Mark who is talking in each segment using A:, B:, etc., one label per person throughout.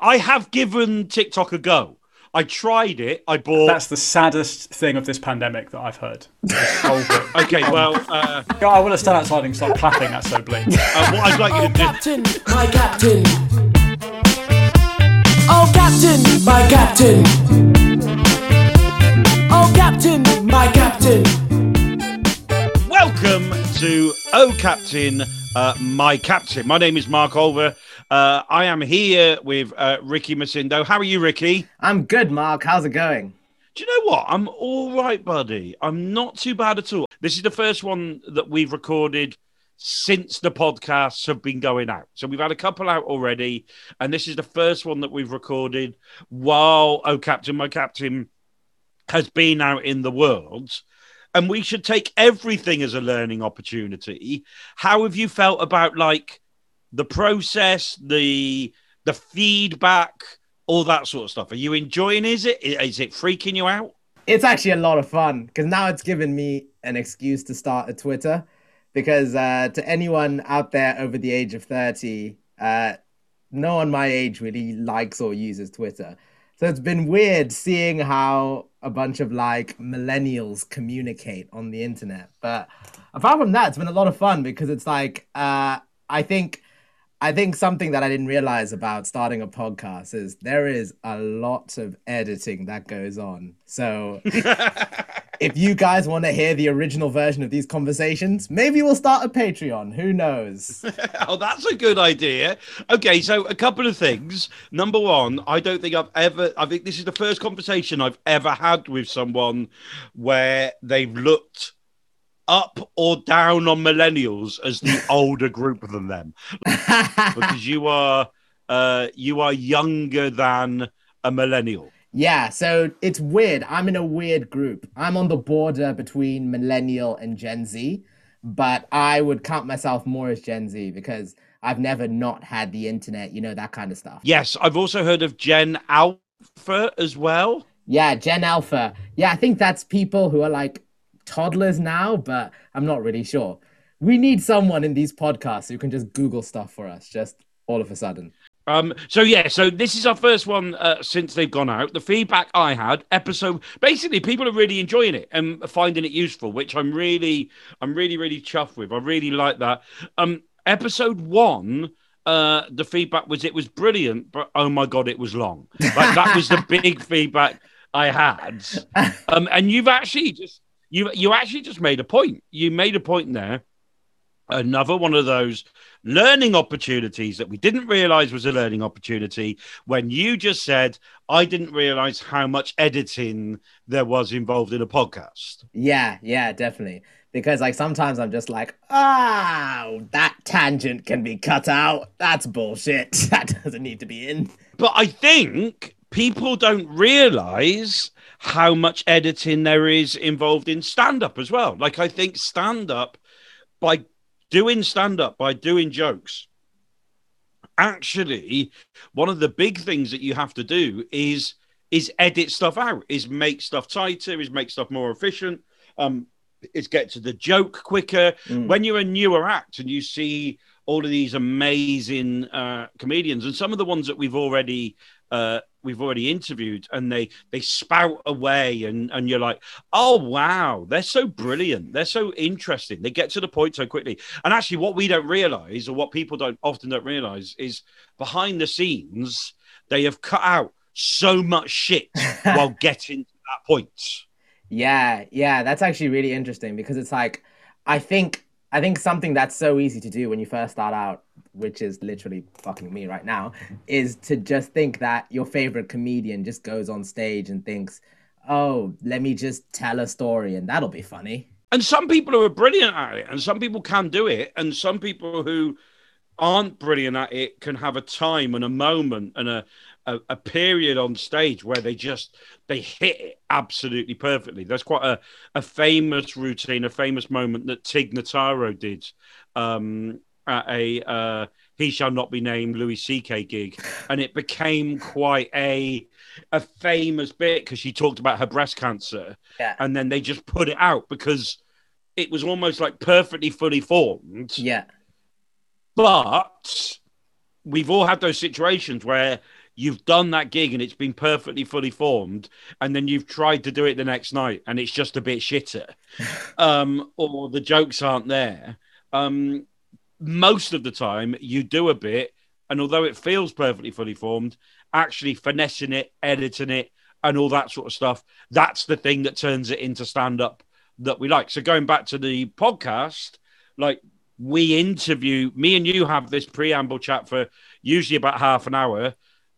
A: I have given TikTok a go. I tried it. I bought.
B: That's the saddest thing of this pandemic that I've heard. This whole thing.
A: Okay, well, uh,
B: God, I want to stand outside and start clapping. That's so bleak.
A: uh, what I'd like you
C: Oh,
A: to do.
C: Captain, my Captain. Oh, Captain, my Captain. Oh, Captain, my Captain.
A: Welcome to Oh Captain, uh, my captain. My name is Mark Olver. Uh, I am here with uh, Ricky Masindo. How are you, Ricky?
D: I'm good, Mark. How's it going?
A: Do you know what? I'm all right, buddy. I'm not too bad at all. This is the first one that we've recorded since the podcasts have been going out. So we've had a couple out already, and this is the first one that we've recorded while Oh Captain, my captain has been out in the world. And we should take everything as a learning opportunity. How have you felt about like the process, the the feedback, all that sort of stuff? Are you enjoying? Is it is it freaking you out?
D: It's actually a lot of fun because now it's given me an excuse to start a Twitter. Because uh, to anyone out there over the age of 30, uh, no one my age really likes or uses Twitter. So it's been weird seeing how a bunch of like millennials communicate on the internet. But apart from that, it's been a lot of fun because it's like uh, I think I think something that I didn't realize about starting a podcast is there is a lot of editing that goes on. So if you guys want to hear the original version of these conversations, maybe we'll start a Patreon. Who knows?
A: oh, that's a good idea. Okay, so a couple of things. Number one, I don't think I've ever, I think this is the first conversation I've ever had with someone where they've looked up or down on millennials as the older group than them because you are uh you are younger than a millennial
D: yeah, so it's weird. I'm in a weird group. I'm on the border between millennial and Gen Z, but I would count myself more as Gen Z because I've never not had the internet, you know, that kind of stuff.
A: yes i've also heard of gen alpha as well
D: Yeah, Gen Alpha. Yeah, I think that's people who are like toddlers now, but I'm not really sure. We need someone in these podcasts who can just Google stuff for us, just all of a sudden.
A: Um, so yeah, so this is our first one uh, since they've gone out. The feedback I had, episode, basically, people are really enjoying it and finding it useful, which I'm really, I'm really, really chuffed with. I really like that. Um, episode one, uh, the feedback was it was brilliant, but oh my god, it was long. Like that was the big feedback I had. Um, and you've actually just you you actually just made a point. You made a point there. Another one of those learning opportunities that we didn't realize was a learning opportunity when you just said, I didn't realize how much editing there was involved in a podcast.
D: Yeah, yeah, definitely. Because like sometimes I'm just like, oh, that tangent can be cut out. That's bullshit. That doesn't need to be in.
A: But I think people don't realize how much editing there is involved in stand up as well. Like, I think stand up, by doing stand up, by doing jokes, actually, one of the big things that you have to do is is edit stuff out, is make stuff tighter, is make stuff more efficient, um, is get to the joke quicker.
D: Mm.
A: When you're a newer act and you see all of these amazing uh, comedians, and some of the ones that we've already uh, we've already interviewed, and they they spout away, and and you're like, oh wow, they're so brilliant, they're so interesting, they get to the point so quickly. And actually, what we don't realize, or what people don't often don't realize, is behind the scenes they have cut out so much shit while getting to that point.
D: Yeah, yeah, that's actually really interesting because it's like I think I think something that's so easy to do when you first start out, which is literally fucking me right now, is to just think that your favorite comedian just goes on stage and thinks, "Oh, let me just tell a story and that'll be funny."
A: And some people are brilliant at it, and some people can do it, and some people who aren't brilliant at it can have a time and a moment and a a, a period on stage where they just they hit it absolutely perfectly. There's quite a, a famous routine, a famous moment that Tig Notaro did um, at a uh, He Shall Not Be Named Louis C.K. gig, and it became quite a a famous bit because she talked about her breast cancer,
D: Yeah.
A: and then they just put it out because it was almost like perfectly fully formed.
D: Yeah.
A: But we've all had those situations where you've done that gig and it's been perfectly fully formed, and then you've tried to do it the next night and it's just a bit shitter, um, or the jokes aren't there. Um, most of the time, you do a bit, and although it feels perfectly fully formed, actually finessing it, editing it, and all that sort of stuff, that's the thing that turns it into stand up that we like. So going back to the podcast, like we interview me and you have this preamble chat for usually about half an hour.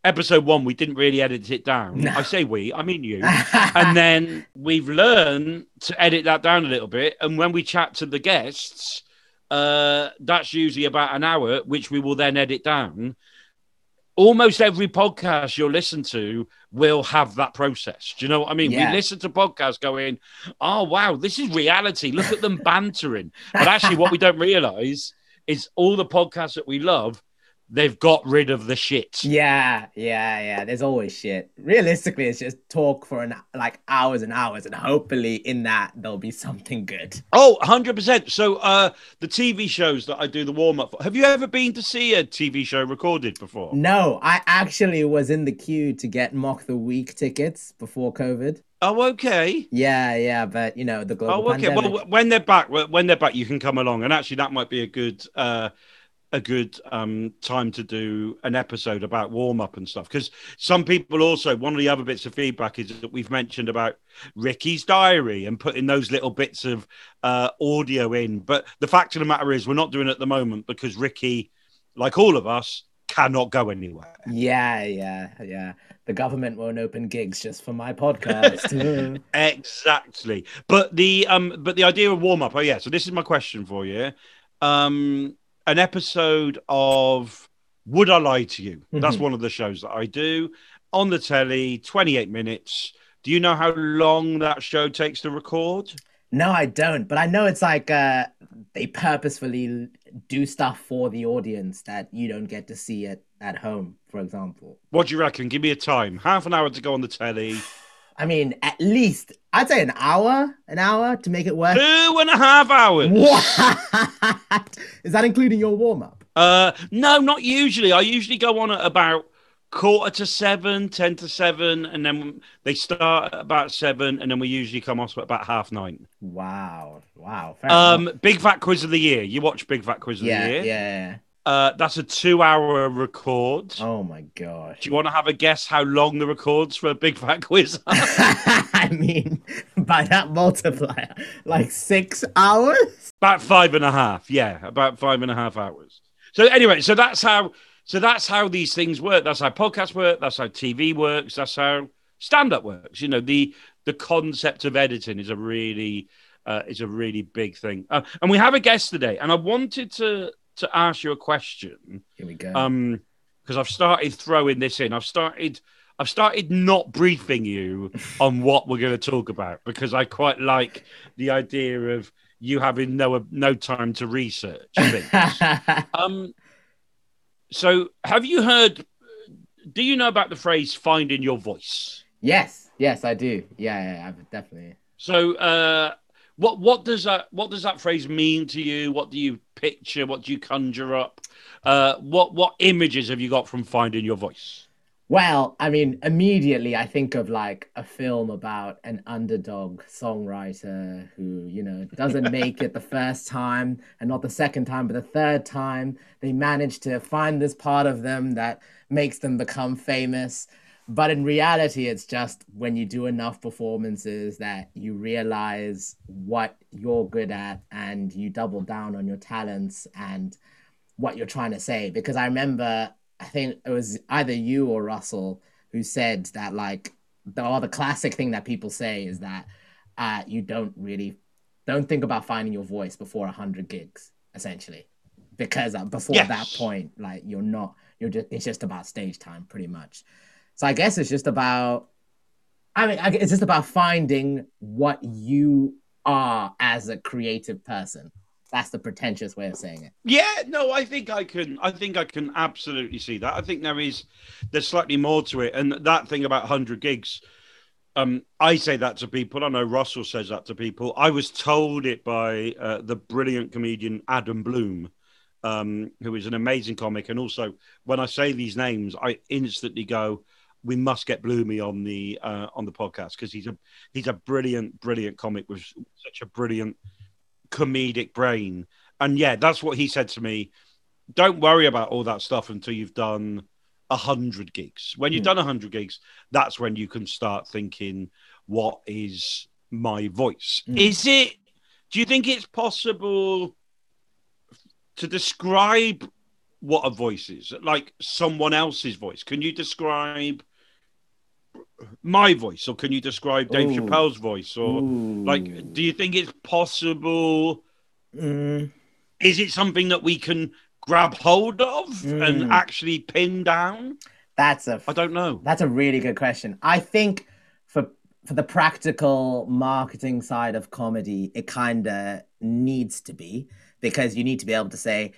A: Episode one, we didn't really edit it down.
D: No.
A: I say we, I mean you. and then we've learned to edit that down a little bit. And when we chat to the guests, uh, that's usually about an hour, which we will then edit down. Almost every podcast you'll listen to will have that process. Do you know what I mean?
D: Yeah.
A: We listen to podcasts going, oh, wow, this is reality. Look at them bantering. But actually, what we don't realize is all the podcasts that we love, they've got rid of the shit.
D: Yeah, yeah, yeah. There's always shit. Realistically, it's just talk for an like hours and hours, and hopefully in that there'll be something good.
A: Oh, 100%. So, uh, the TV shows that I do the warm up for, have you ever been to see a TV show recorded before?
D: No, I actually was in the queue to get Mock the Week tickets before COVID.
A: Oh, okay.
D: Yeah, yeah, but you know the global
A: Oh, okay.
D: pandemic.
A: Well, when they're back, when they're back, you can come along, and actually, that might be a good, uh, a good um, time to do an episode about warm up and stuff. Because some people also, one of the other bits of feedback is that we've mentioned about Ricky's diary and putting those little bits of uh, audio in. But the fact of the matter is, we're not doing it at the moment because Ricky, like all of us, cannot go anywhere.
D: Yeah, yeah, yeah. The government won't open gigs just for my podcast.
A: Exactly. But the um but the idea of warm up, oh yeah, so this is my question for you. Um an episode of Would I Lie to You? That's
D: Mhm.
A: one of the shows that I do on the telly, 28 minutes. Do you know how long that show takes to record?
D: no, I don't. But I know it's like uh, they purposefully do stuff for the audience that you don't get to see it at home. For example,
A: What do you reckon? Give me a time. Half an hour to go on the telly.
D: I mean, at least I'd say an hour, an hour to make it worth.
A: Two and a half hours.
D: What is that including your warm up?
A: Uh, no, not usually. I usually go on at about quarter to seven, ten to seven, and then they start at about seven, and then we usually come off at about half nine.
D: Wow, wow. fair enough.
A: Um, Big Fat Quiz of the Year. You watch Big Fat Quiz of
D: yeah,
A: the
D: yeah,
A: Year?
D: yeah.
A: Uh, that's a two-hour record.
D: Oh my gosh.
A: Do you want to have a guess how long the records for a Big Fat Quiz? are?
D: I mean, by that multiplier, like six hours.
A: about five and a half. Yeah, about five and a half hours. So anyway, so that's how. So that's how these things work. That's how podcasts work. That's how TV works. That's how stand-up works. You know, the the concept of editing is a really uh, is a really big thing. Uh, and we have a guest today, and I wanted to to ask you a question.
D: Here we go.
A: Um, because I've started throwing this in. I've started. I've started not briefing you on what we're going to talk about because I quite like the idea of you having no no time to research things. um, so have you heard? Do you know about the phrase "finding your voice"?
D: yes, yes, I do. Yeah, yeah, definitely.
A: So, uh, what what does that what does that phrase mean to you? What do you picture? What do you conjure up? Uh, what what images have you got from finding your voice?
D: Well, I mean, immediately I think of like a film about an underdog songwriter who, you know, doesn't make it the first time and not the second time, but the third time. They manage to find this part of them that makes them become famous. But in reality, it's just when you do enough performances that you realize what you're good at and you double down on your talents and what you're trying to say. Because I remember, I think it was either you or Russell who said that, like, the, or the classic thing that people say is that uh, you don't really don't think about finding your voice before 100 gigs, essentially. Because uh, before
A: Yes.
D: that point, like, you're not, you're just, it's just about stage time, pretty much. So I guess it's just about, I mean, it's just about finding what you are as a creative person. That's the pretentious way of saying it.
A: Yeah, no, I think I can. I think I can absolutely see that. I think there is, there's slightly more to it, and that thing about hundred gigs. Um, I say that to people. I know Russell says that to people. I was told it by uh, the brilliant comedian Adam Bloom, um, who is an amazing comic. And also, when I say these names, I instantly go, "We must get Bloomy on the uh, on the podcast because he's a he's a brilliant, brilliant comic with such a brilliant comedic brain." And yeah, that's what he said to me. Don't worry about all that stuff until you've done a hundred gigs. When you've
D: Hmm.
A: done a hundred gigs, that's when you can start thinking, "What is my voice?"
D: Hmm.
A: Is it? Do you think it's possible? to describe what a voice is, like someone else's voice. Can you describe my voice, or can you describe Dave
D: Ooh.
A: Chappelle's voice, or
D: Ooh.
A: like, do you think it's possible?
D: Mm,
A: Is it something that we can grab hold of
D: Mm.
A: and actually pin down?
D: that's a
A: I don't know.
D: That's a really good question. I think for for the practical marketing side of comedy, it kind of needs to be because you need to be able to say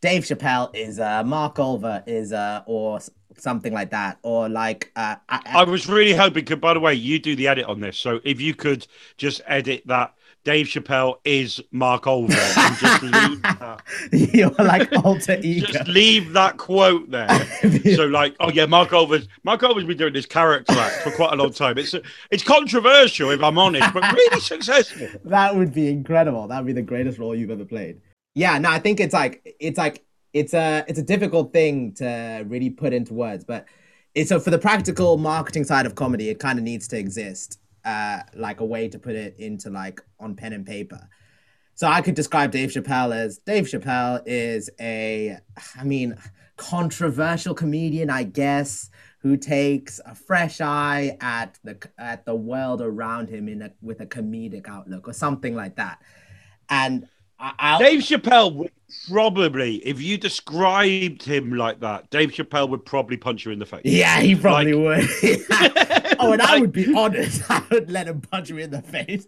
D: Dave Chappelle is uh, Mark Olver is uh, or something like that, or like uh, I,
A: I was really hoping. Cause, by the way, you do the edit on this, so if you could just edit that. Dave Chappelle is Mark Olver. And just leave that.
D: you're like alter ego.
A: just leave that quote there. so like, oh yeah, Mark Olver's Mark Olver's been doing this character act for quite a long time. It's it's controversial if I'm honest, but really successful.
D: that would be incredible. That would be the greatest role you've ever played. Yeah, no, I think it's like it's like it's a it's a difficult thing to really put into words, but it's so for the practical marketing side of comedy, it kind of needs to exist, uh, like a way to put it into like on pen and paper. So I could describe Dave Chappelle as Dave Chappelle is a, I mean, controversial comedian, I guess, who takes a fresh eye at the at the world around him in a with a comedic outlook or something like that. And I, I'll,
A: Dave Chappelle would probably, if you described him like that, Dave Chappelle would probably punch you in the face.
D: yeah, he probably
A: Like-
D: would. oh, and I would be honest. I would let him punch me in the face.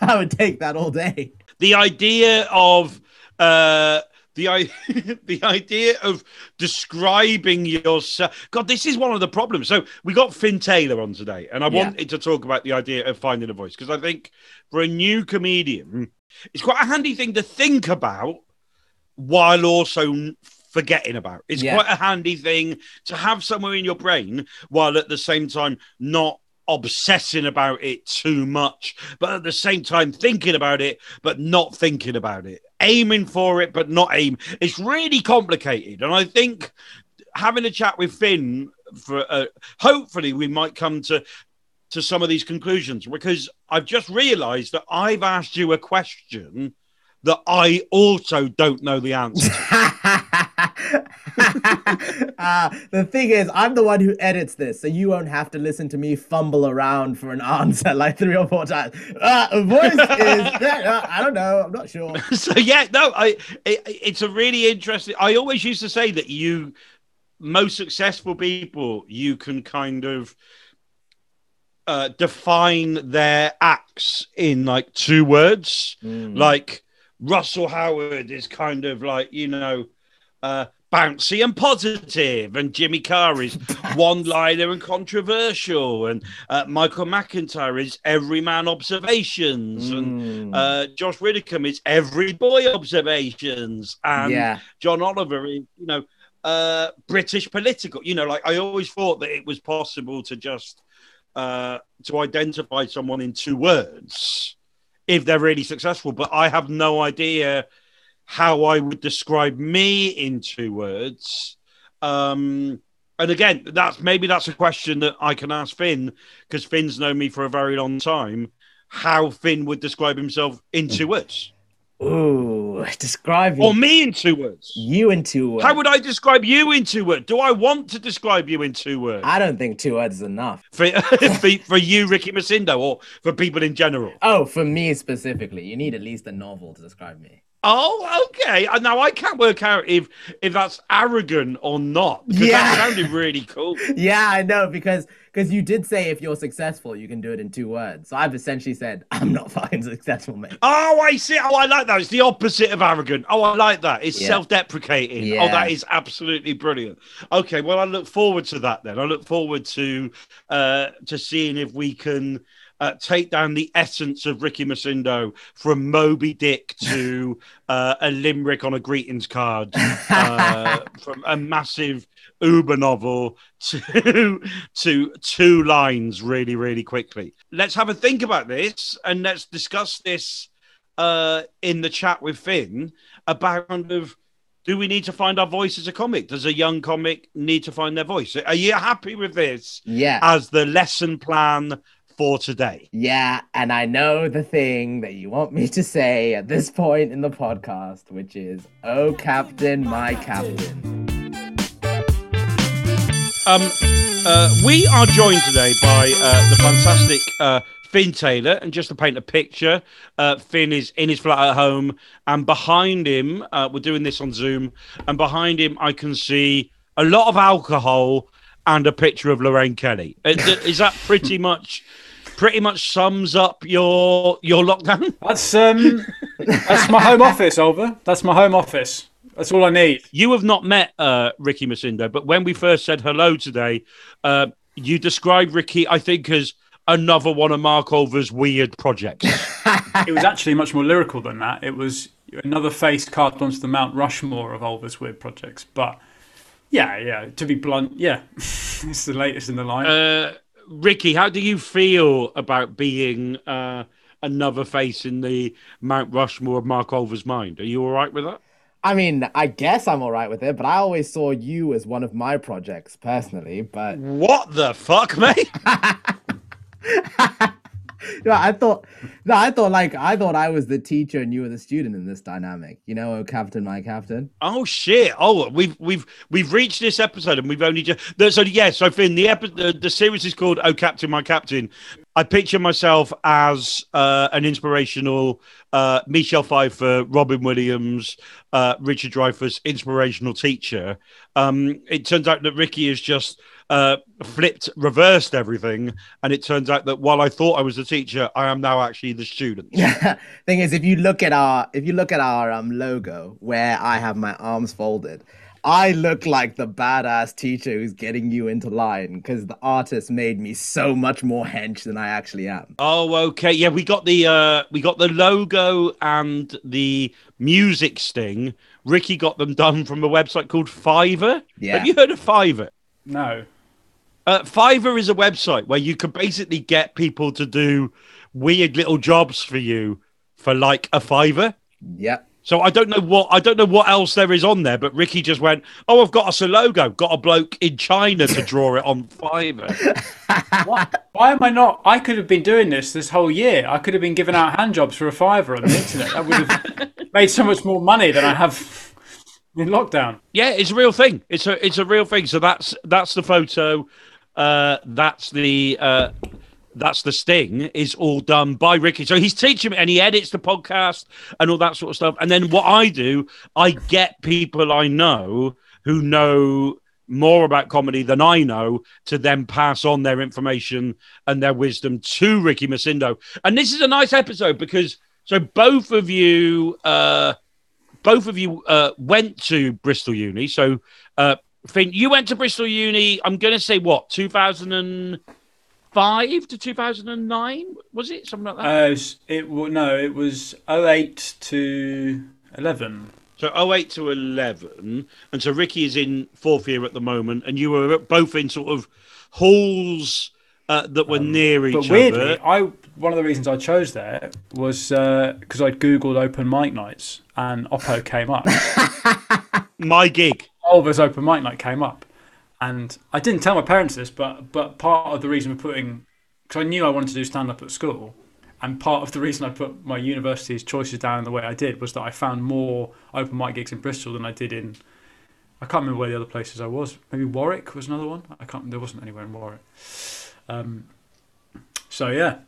D: I would take that all day.
A: the idea of uh the the idea of describing yourself god this is one of the problems so we got finn taylor on today and i
D: Yeah.
A: wanted to talk about the idea of finding a voice because i think for a new comedian it's quite a handy thing to think about while also forgetting about it's
D: Yeah.
A: quite a handy thing to have somewhere in your brain while at the same time not obsessing about it too much but at the same time thinking about it but not thinking about it aiming for it but not aim it's really complicated and i think having a chat with finn for uh, hopefully we might come to to some of these conclusions because i've just realized that i've asked you a question that i also don't know the answer.
D: uh, the thing is, I'm the one who edits this, so you won't have to listen to me fumble around for an answer like three or four times. Uh, voice is, uh, I don't know, I'm not sure.
A: so yeah no i it, it's a really interesting i always used to say that you most successful people you can kind of uh, define their acts in like two words
D: Mm.
A: like russell howard is kind of like you know uh bouncy and positive and jimmy carr is one liner and controversial and uh, michael mcintyre is everyman observations and
D: Mm.
A: uh, Josh Widdicombe is every boy observations, and
D: yeah,
A: John Oliver is, you know, uh, British political. You know, like I always thought that it was possible to just uh, to identify someone in two words if they're really successful, but I have no idea how I would describe me in two words. Um, and again, that's maybe that's a question that I can ask Finn because Finn's known me for a very long time. How Finn would describe himself in two words,
D: ooh, describe
A: or me in two words.
D: you in two words.
A: How would I describe you in two words? Do I want to describe you in two words
D: I don't think two words is enough.
A: for, for, for you, Ricky Macindo, or for people in general?
D: Oh, for me specifically, you need at least a novel to describe me.
A: Oh, okay. Uh, Now I can't work out if if that's arrogant or not.
D: Yeah.
A: that sounded really cool.
D: Yeah, I know because because you did say if you're successful, you can do it in two words. So I've essentially said I'm not fucking successful, mate.
A: Oh, I see. Oh, I like that. It's the opposite of arrogant. Oh, I like that. It's
D: Yeah.
A: self-deprecating. Oh, that is absolutely brilliant. Okay, well, I look forward to that then. I look forward to uh to seeing if we can uh, take down the essence of Ricky Macindo from Moby Dick to uh, a limerick on a greetings card, uh, from a massive Uber novel to to two lines really, really quickly. Let's have a think about this and let's discuss this uh, in the chat with Finn about of do we need to find our voice as a comic? Does a young comic need to find their voice? Are you happy with this
D: Yeah.
A: as the lesson plan for today?
D: Yeah, and I know the thing that you want me to say at this point in the podcast, which is, "Oh, Captain, my Captain."
A: Um, uh, we are joined today by uh, the fantastic uh, Finn Taylor, and just to paint a picture, uh, Finn is in his flat at home, and behind him, uh, we're doing this on Zoom, and behind him, I can see a lot of alcohol and a picture of Lorraine Kelly. Uh, Is that pretty much? Pretty much sums up your your lockdown.
B: That's um, that's my home office, Olver. That's my home office. That's all I need.
A: You have not met uh, Ricky Masindo, but when we first said hello today, uh, you described Ricky, I think, as another one of Mark Olver's weird projects.
B: It was actually much more lyrical than that. It was another face carved onto the Mount Rushmore of Olver's weird projects. But yeah, yeah. To be blunt, yeah, it's the latest in the line.
A: uh, Ricky, how do you feel about being uh, another face in the Mount Rushmore of Mark Olver's mind? Are you all right with that?
D: I mean, I guess I'm all right with it, but I always saw you as one of my projects personally. But
A: What the fuck, mate?
D: no, I thought, no, I thought like I thought I was the teacher and you were the student in this dynamic. You know, oh, Captain, my Captain.
A: Oh shit! Oh, we've we've we've reached this episode, and we've only just so yeah. So Finn, the epi- the, the series is called "Oh Captain, My Captain." I picture myself as uh, an inspirational uh, Michelle Pfeiffer, Robin Williams, uh, Richard Dreyfuss, inspirational teacher. Um, it turns out that Ricky is just uh, flipped, reversed everything, and it turns out that while I thought I was the teacher, I am now actually the student. Yeah.
D: Thing is, if you look at our if you look at our um logo where I have my arms folded, I look like the badass teacher who's getting you into line because the artist made me so much more hench than I actually am.
A: Oh, okay. Yeah, we got the uh we got the logo and the music sting. Ricky got them done from a website called Fiverr.
D: Yeah.
A: Have you heard of Fiverr?
B: no,
A: Uh, Fiverr is a website where you can basically get people to do weird little jobs for you for like a fiver.
D: Yeah.
A: So I don't know what I don't know what else there is on there, but Ricky just went, "Oh, I've got us a logo. Got a bloke in China to draw it on Fiverr."
B: why, why am I not? I could have been doing this this whole year. I could have been giving out hand jobs for a fiver on the internet. That would have made so much more money than I have in lockdown.
A: Yeah, it's a real thing. It's a it's a real thing. So that's that's the photo. Uh, that's the uh, that's the sting. Is all done by Ricky. So he's teaching me, and he edits the podcast and all that sort of stuff. And then what I do, I get people I know who know more about comedy than I know to then pass on their information and their wisdom to Ricky Macindo. And this is a nice episode because so both of you. Uh, both of you uh, went to Bristol Uni. So, uh, Finn, you went to Bristol Uni. I'm going to say what 2005 to 2009 was it something like that?
B: Uh, it, it no, it was 08 to 11.
A: so 08 to 11, and so Ricky is in fourth year at the moment, and you were both in sort of halls uh, that were near each
B: Um, But weirdly,
A: other.
B: I one of the reasons I chose there was because I googled open mic nights and Oppo came up.
A: My gig.
B: Olver's open mic night came up, and I didn't tell my parents this, but but part of the reason for putting because I knew I wanted to do stand up at school, and part of the reason I put my university's choices down the way I did was that I found more open mic gigs in Bristol than I did in. I can't remember where the other places I was. Maybe Warwick was another one. I can't. There wasn't anywhere in Warwick. Um, so yeah.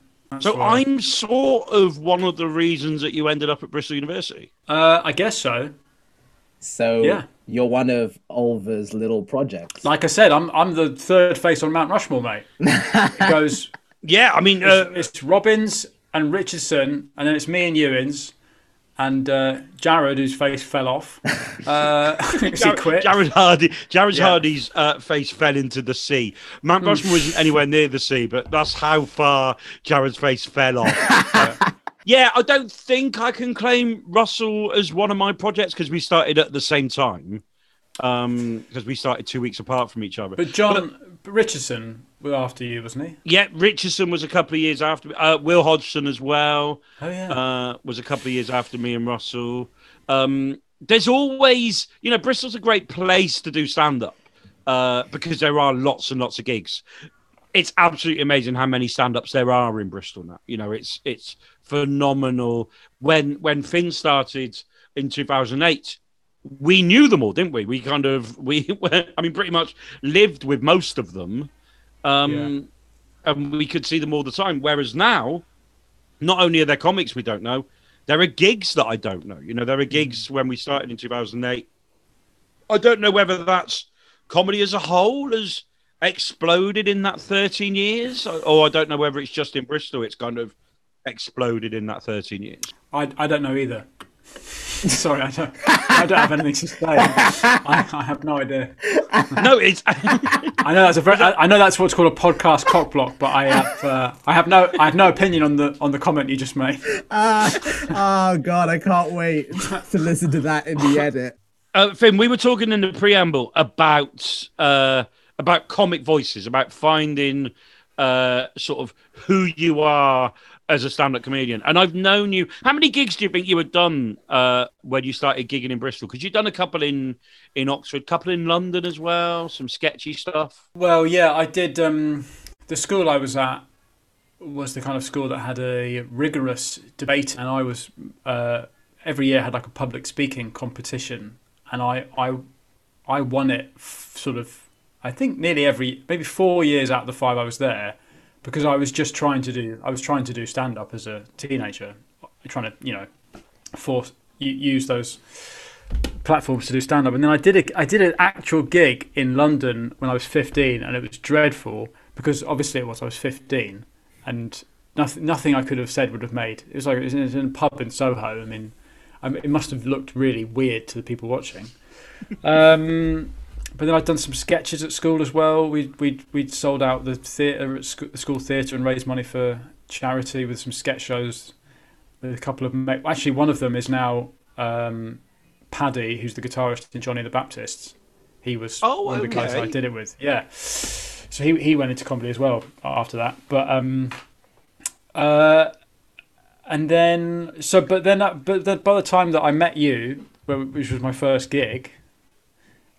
A: So I'm sort of one of the reasons that you ended up at Bristol University.
B: Uh, I guess so.
D: So
B: Yeah.
D: you're one of Olver's little projects.
B: Like I said, I'm I'm the third face on Mount Rushmore, mate. It goes
A: Yeah, I mean, uh,
B: it's Robbins and Richardson, and then it's me and Ewins, and uh, Jared, whose face fell off, uh, 'cause he
A: Jared,
B: quit.
A: Jared Hardy, Jared
B: Yeah.
A: Hardy's uh, face fell into the sea. Mount Rushmore wasn't anywhere near the sea, but that's how far Jared's face fell off. Yeah, I don't think I can claim Russell as one of my projects because we started at the same time. Um, because we started two weeks apart from each other.
B: But John Richardson was after you, wasn't he?
A: yeah, Richardson was a couple of years after. Uh, Will Hodgson as well.
B: Oh yeah.
A: uh, was a couple of years after me and Russell. Um, there's always, you know, Bristol's a great place to do stand up uh, because there are lots and lots of gigs. It's absolutely amazing how many stand ups there are in Bristol now. You know, it's it's phenomenal. When when Finn started in 2008, we knew them all, didn't we? We kind of we I mean pretty much lived with most of them. Um and we could see them all the time. Whereas now, not only are there comics we don't know, there are gigs that I don't know. You know, there are gigs when we started in 2008. I don't know whether that's comedy as a whole has exploded in that 13 years, or I don't know whether it's just in Bristol it's kind of exploded in that 13 years.
B: I, I don't know either. Sorry, I don't. I don't have anything to say. I, I have no idea.
A: No, it's
B: I know that's a very. I I know that's what's called a podcast cock block, but I have. Uh, I have no. I have no opinion on the on the comment you just made.
D: oh god, I can't wait to listen to that in the edit.
A: uh, Finn. We were talking in the preamble about uh, about comic voices, about finding uh, sort of who you are as a stand-up comedian. And I've known you. How many gigs do you think you had done uh, when you started gigging in Bristol? Because you've done a couple in in Oxford, a couple in London as well, some sketchy stuff.
B: Well, yeah, I did. Um, the school I was at was the kind of school that had a rigorous debate, and I was uh, every year had like a public speaking competition, and I I I won it f- sort of I think nearly every maybe four years out of the five I was there because I was just trying to do I was trying to do stand up as a teenager, trying to you know force use those platforms to do stand up. And then I did a, I did an actual gig in London when I was 15, and it was dreadful because obviously it was I was 15, and nothing nothing I could have said would have made. It was like it was in, in a pub in Soho. I mean, I it must have looked really weird to the people watching. Um, but then I'd done some sketches at school as well. We we we'd sold out the theatre at sc- the school theatre and raised money for charity with some sketch shows. With a couple of actually one of them is now um, Paddy, who's the guitarist in Jonny the Baptists. He was
A: Oh,
B: one of the guys. I did it with. Yeah. So he he went into comedy as well after that. But um, uh, and then so but then uh, but then by the time that I met you, which was my first gig,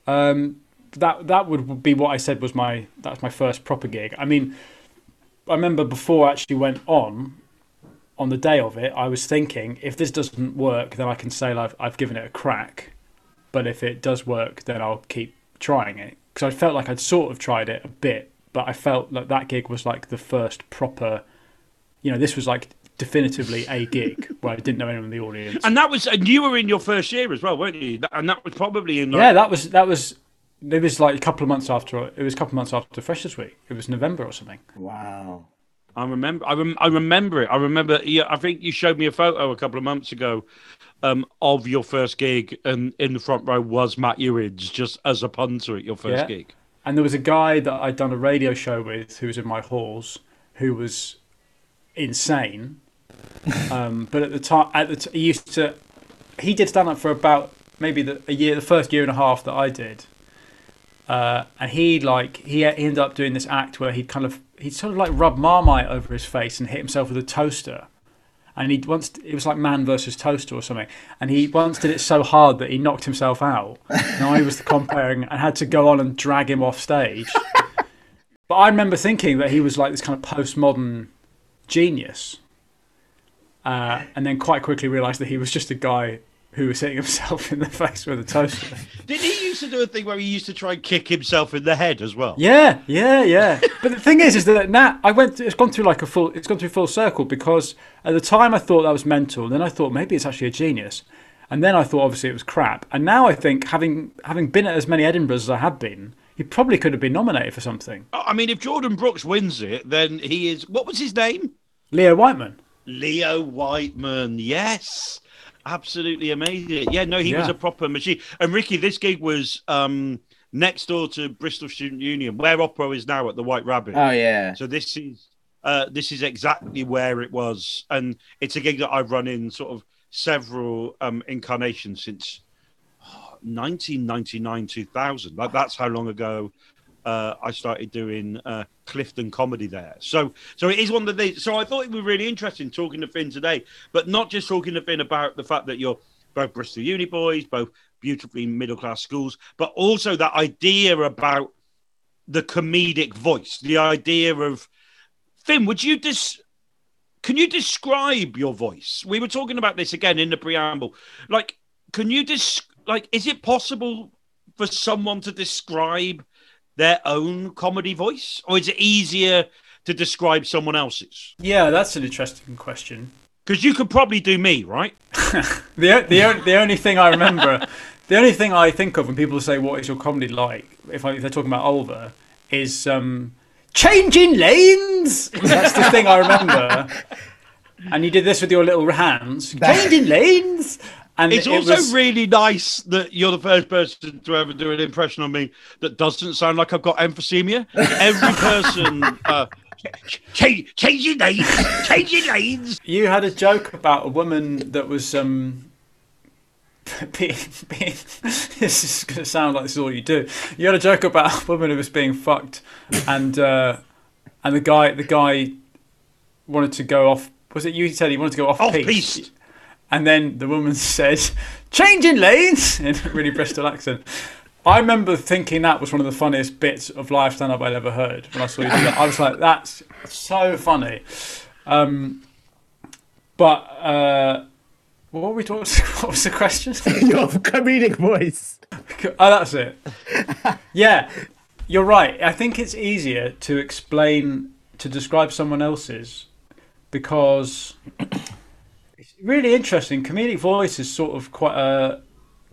B: um, that that would be what I said was my that's my first proper gig. I mean, I remember before I actually went on, on the day of it, I was thinking if this doesn't work, then I can say I've I've given it a crack. But if it does work, then I'll keep trying it because I felt like I'd sort of tried it a bit, but I felt like that gig was like the first proper. You know, this was like definitively a gig where I didn't know anyone in the audience.
A: And that was, and you were in your first year as well, weren't you? And that was probably in like,
B: Yeah, that was that was. It was like a couple of months after. It was a couple of months after Freshers Week. It was November or something.
D: Wow.
A: I remember. I, rem- I remember it. I remember. Yeah, I think you showed me a photo a couple of months ago um, of your first gig, and in the front row was Matt Ewins, just as a punter at your first
B: Yeah.
A: gig.
B: And there was a guy that I'd done a radio show with who was in my halls who was insane. um, but at the time, at the t- he used to, he did stand up for about maybe the, a year, the first year and a half that I did. Uh, and he like he, ended up doing this act where he'd kind of he'd sort of like rub marmite over his face and hit himself with a toaster. And he once it was like man versus toaster or something. And he once did it so hard that he knocked himself out. And I was the comparing and had to go on and drag him off stage. But I remember thinking that he was like this kind of postmodern genius. Uh, and then quite quickly realised that he was just a guy who was hitting himself in the face with a toaster.
A: Did he used to do a thing where he used to try and kick himself in the head as well?
B: Yeah, yeah, yeah. but the thing is, is that now I went. It's gone through like a full. It's gone through full circle because at the time I thought that was mental. Then I thought maybe it's actually a genius, and then I thought obviously it was crap. And now I think having having been at as many Edinburghs as I have been, he probably could have been nominated for something.
A: I mean, if Jordan Brookes wins it, then he is. What was his name?
B: Leo Whiteman.
A: Leo Whiteman. Yes. Absolutely amazing. Yeah, no, he was a proper machine. And Ricky, this gig was um, next door to Bristol Student Union, where Opera is now at the White Rabbit.
D: Oh yeah.
A: So this is uh, this is exactly where it was, and it's a gig that I've run in sort of several um, incarnations since oh, 1999, 2000. Like that's how long ago uh, I started doing uh, Clifton comedy there. So so it is one of the things. So I thought it would be really interesting talking to Finn today, but not just talking to Finn about the fact that you're both Bristol Uni boys, both beautifully middle class schools, but also that idea about the comedic voice, the idea of Finn, would you dis can you describe your voice? We were talking about this again in the preamble. Like, can you dis like is it possible for someone to describe their own comedy voice? Or is it easier to describe someone else's?
B: Yeah, that's an interesting question.
A: Because you could probably do me, right?
B: The the the only thing I remember, the only thing I think of when people say what is your comedy like, if, I, if they're talking about Olver, is um, changing lanes. That's the thing I remember. And you did this with your little hands, changing lanes. And
A: It's
B: it
A: also
B: was,
A: really nice that you're the first person to ever do an impression on me that doesn't sound like I've got emphysema. Every person, uh, change, changing lanes, changing lanes.
B: You had a joke about a woman that was um being, being this is going to sound like this is all you do. You had a joke about a woman who was being fucked, and uh, and the guy the guy wanted to go off. Was it you said he wanted to go off,
A: Off
B: piste? And then the woman says, "Changing lanes" in a really Bristol accent. I remember thinking that was one of the funniest bits of live stand up I'd ever heard when I saw you do that. I was like, that's so funny. Um, but uh, what were we talking? About? What was the question?
D: Your comedic voice.
B: oh, that's it. Yeah, you're right. I think it's easier to explain to describe someone else's because really interesting. Comedic voice is sort of quite a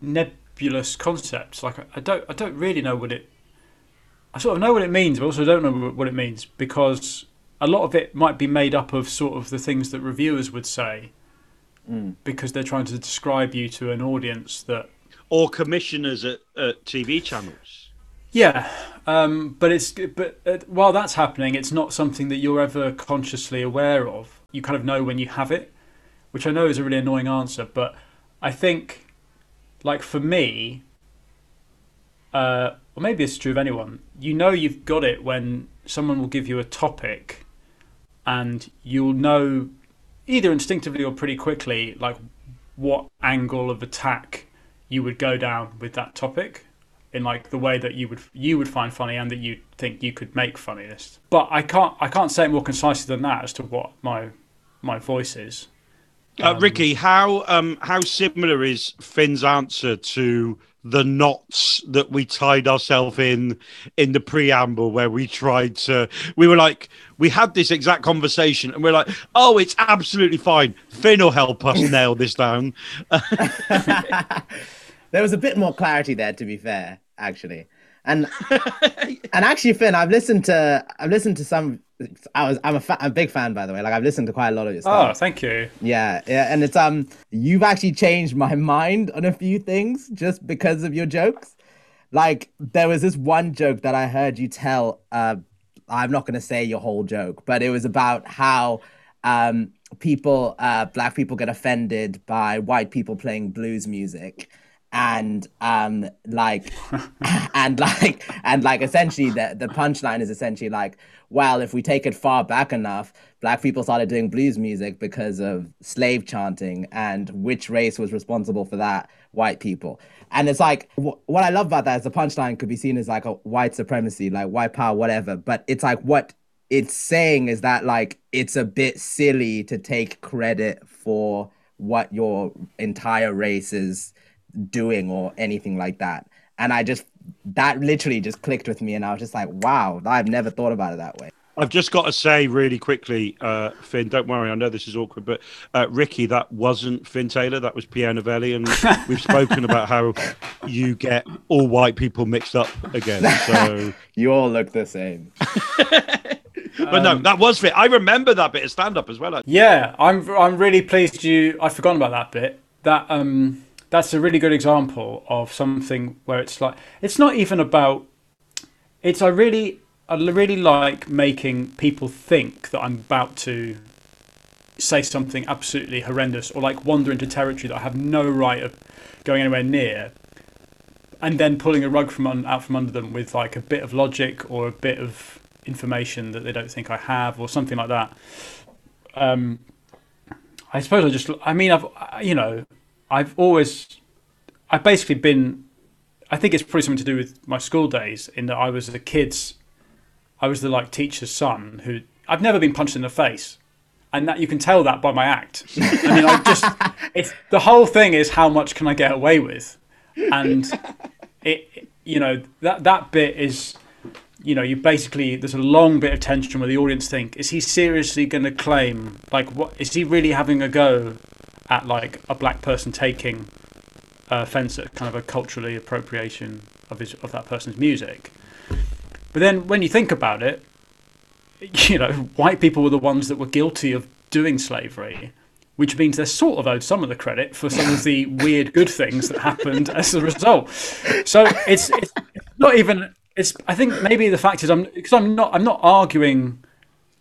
B: nebulous concept. Like I- don't, I don't really know what it. I sort of know what it means, but also don't know what it means because a lot of it might be made up of sort of the things that reviewers would say because they're trying to describe you to an audience that
A: Or commissioners at, at TV channels.
B: Yeah, um, but it's but uh, while that's happening, it's not something that you're ever consciously aware of. You kind of know when you have it, which I know is a really annoying answer, but I think, like for me, uh, or maybe it's true of anyone. You know you've got it when someone will give you a topic, and you'll know either instinctively or pretty quickly like what angle of attack you would go down with that topic in like the way that you would you would find funny and that you think you could make funniest. But I can't I can't say it more concisely than that as to what my my voice is.
A: Uh, Ricky, how um, how similar is Finn's answer to the knots that we tied ourselves in in the preamble, where we tried to? We were like, we had this exact conversation, and we're like, oh, it's absolutely fine. Finn will help us nail this down.
D: There was a bit more clarity there, to be fair, actually. And and actually, Finn, I've listened to I've listened to some. I was I'm a, fa- I'm a big fan, by the way. Like I've listened to quite a lot of your stuff.
B: Oh, thank you.
D: Yeah, yeah, and it's um, you've actually changed my mind on a few things just because of your jokes. Like there was this one joke that I heard you tell. Uh, I'm not gonna say your whole joke, but it was about how um people, uh, black people get offended by white people playing blues music. And um, like, and like, and like, essentially, the the punchline is essentially like, well, if we take it far back enough, black people started doing blues music because of slave chanting, and which race was responsible for that? White people. And it's like, wh- what I love about that is the punchline could be seen as like a white supremacy, like white power, whatever. But it's like what it's saying is that like it's a bit silly to take credit for what your entire race is doing or anything like that. And I just that literally just clicked with me, and I was just like, wow, I've never thought about it that way.
A: I've just got to say really quickly, uh, Finn, don't worry, I know this is awkward, but uh, Ricky, that wasn't Finn Taylor, that was Pierre Novellie, and we've spoken about how you get all white people mixed up again. So,
D: You all look the same.
A: but no, that was Finn. I remember that bit of stand up as well.
B: Yeah, I'm I'm really pleased you. I've forgotten about that bit, that um, that's a really good example of something where it's like it's not even about. It's I really I really like making people think that I'm about to say something absolutely horrendous or like wander into territory that I have no right of going anywhere near, and then pulling a rug from un- out from under them with like a bit of logic or a bit of information that they don't think I have or something like that. Um, I suppose I just I mean I've you know I've always I've basically been I think it's probably something to do with my school days in that I was the kids I was the like teacher's son who I've never been punched in the face and that you can tell that by my act. I mean, I just it's the whole thing is how much can I get away with, and it you know that that bit is you know you basically there's a long bit of tension where the audience think is he seriously going to claim like what is he really having a go at like a black person taking offense at kind of a culturally appropriation of his of that person's music. But then when you think about it, you know, white people were the ones that were guilty of doing slavery, which means they're sort of owed some of the credit for some of the weird good things that happened as a result. So it's, it's not even. It's. I think maybe the fact is I'm because I'm not. I'm not arguing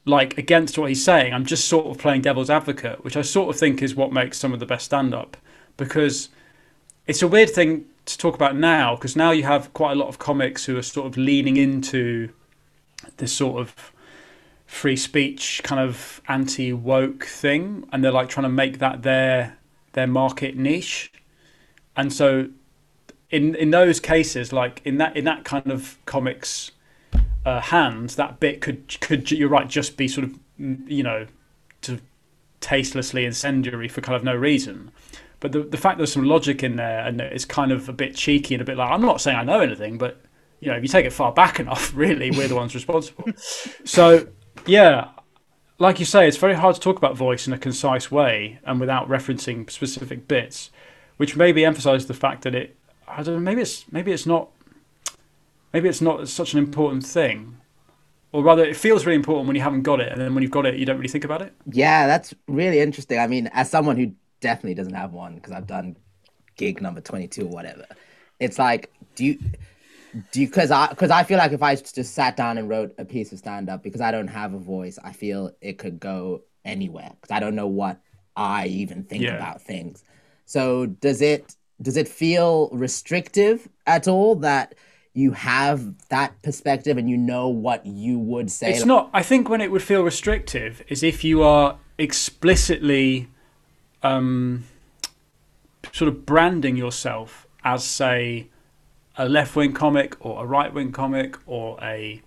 B: like against what he's saying. I'm just sort of playing devil's advocate, which I sort of think is what makes some of the best stand up because it's a weird thing to talk about now because now you have quite a lot of comics who are sort of leaning into this sort of free speech kind of anti woke thing and they're like trying to make that their their market niche and so in in those cases like in that in that kind of comics uh, hands that bit could could you're right just be sort of mm, you know to tastelessly incendiary for kind of no reason. But the the fact there's some logic in there and it's kind of a bit cheeky and a bit like I'm not saying I know anything but you know if you take it far back enough really we're the ones responsible. So yeah like you say it's very hard to talk about voice in a concise way and without referencing specific bits which maybe emphasize the fact that it I don't know maybe it's maybe it's not maybe it's not such an important thing or rather it feels really important when you haven't got it and then when you've got it you don't really think about it
D: Yeah, that's really interesting. I mean, as someone who definitely doesn't have one because I've done gig number 22 or whatever, it's like, do you, do you, because I, because I feel like if I just sat down and wrote a piece of stand up because I don't have a voice, I feel it could go anywhere because I don't know what I even think
B: Yeah.
D: about things. So does it, does it feel restrictive at all that you have that perspective and you know what you would say?
B: It's not. I think when it would feel restrictive is if you are explicitly um, sort of branding yourself as, say, a left-wing comic or a right-wing comic or a,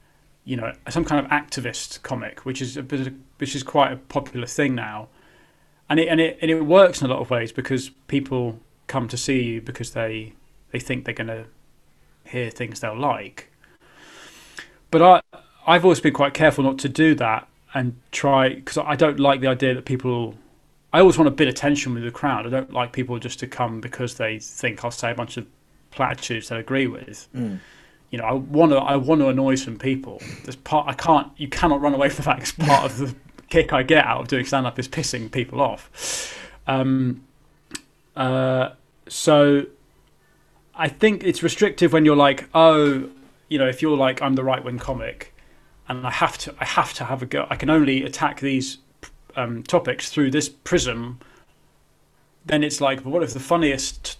B: you know, some kind of activist comic, which is a bit, of- which is quite a popular thing now, and it and it and it works in a lot of ways because people come to see you because they they think they're going to hear things they'll like. But I I've always been quite careful not to do that and try because I don't like the idea that people. I always want a bit of tension with the crowd. I don't like people just to come because they think I'll say a bunch of platitudes they agree with. You know, I want to. I want to annoy some people. There's part. I can't. You cannot run away from the fact. It's part of the kick I get out of doing stand up is pissing people off. Um, uh, so I think it's restrictive when you're like, oh, you know, if you're like, I'm the right wing comic, and I have to, I have to have a go. I can only attack these um, topics through this prism. Then it's like, but what if the funniest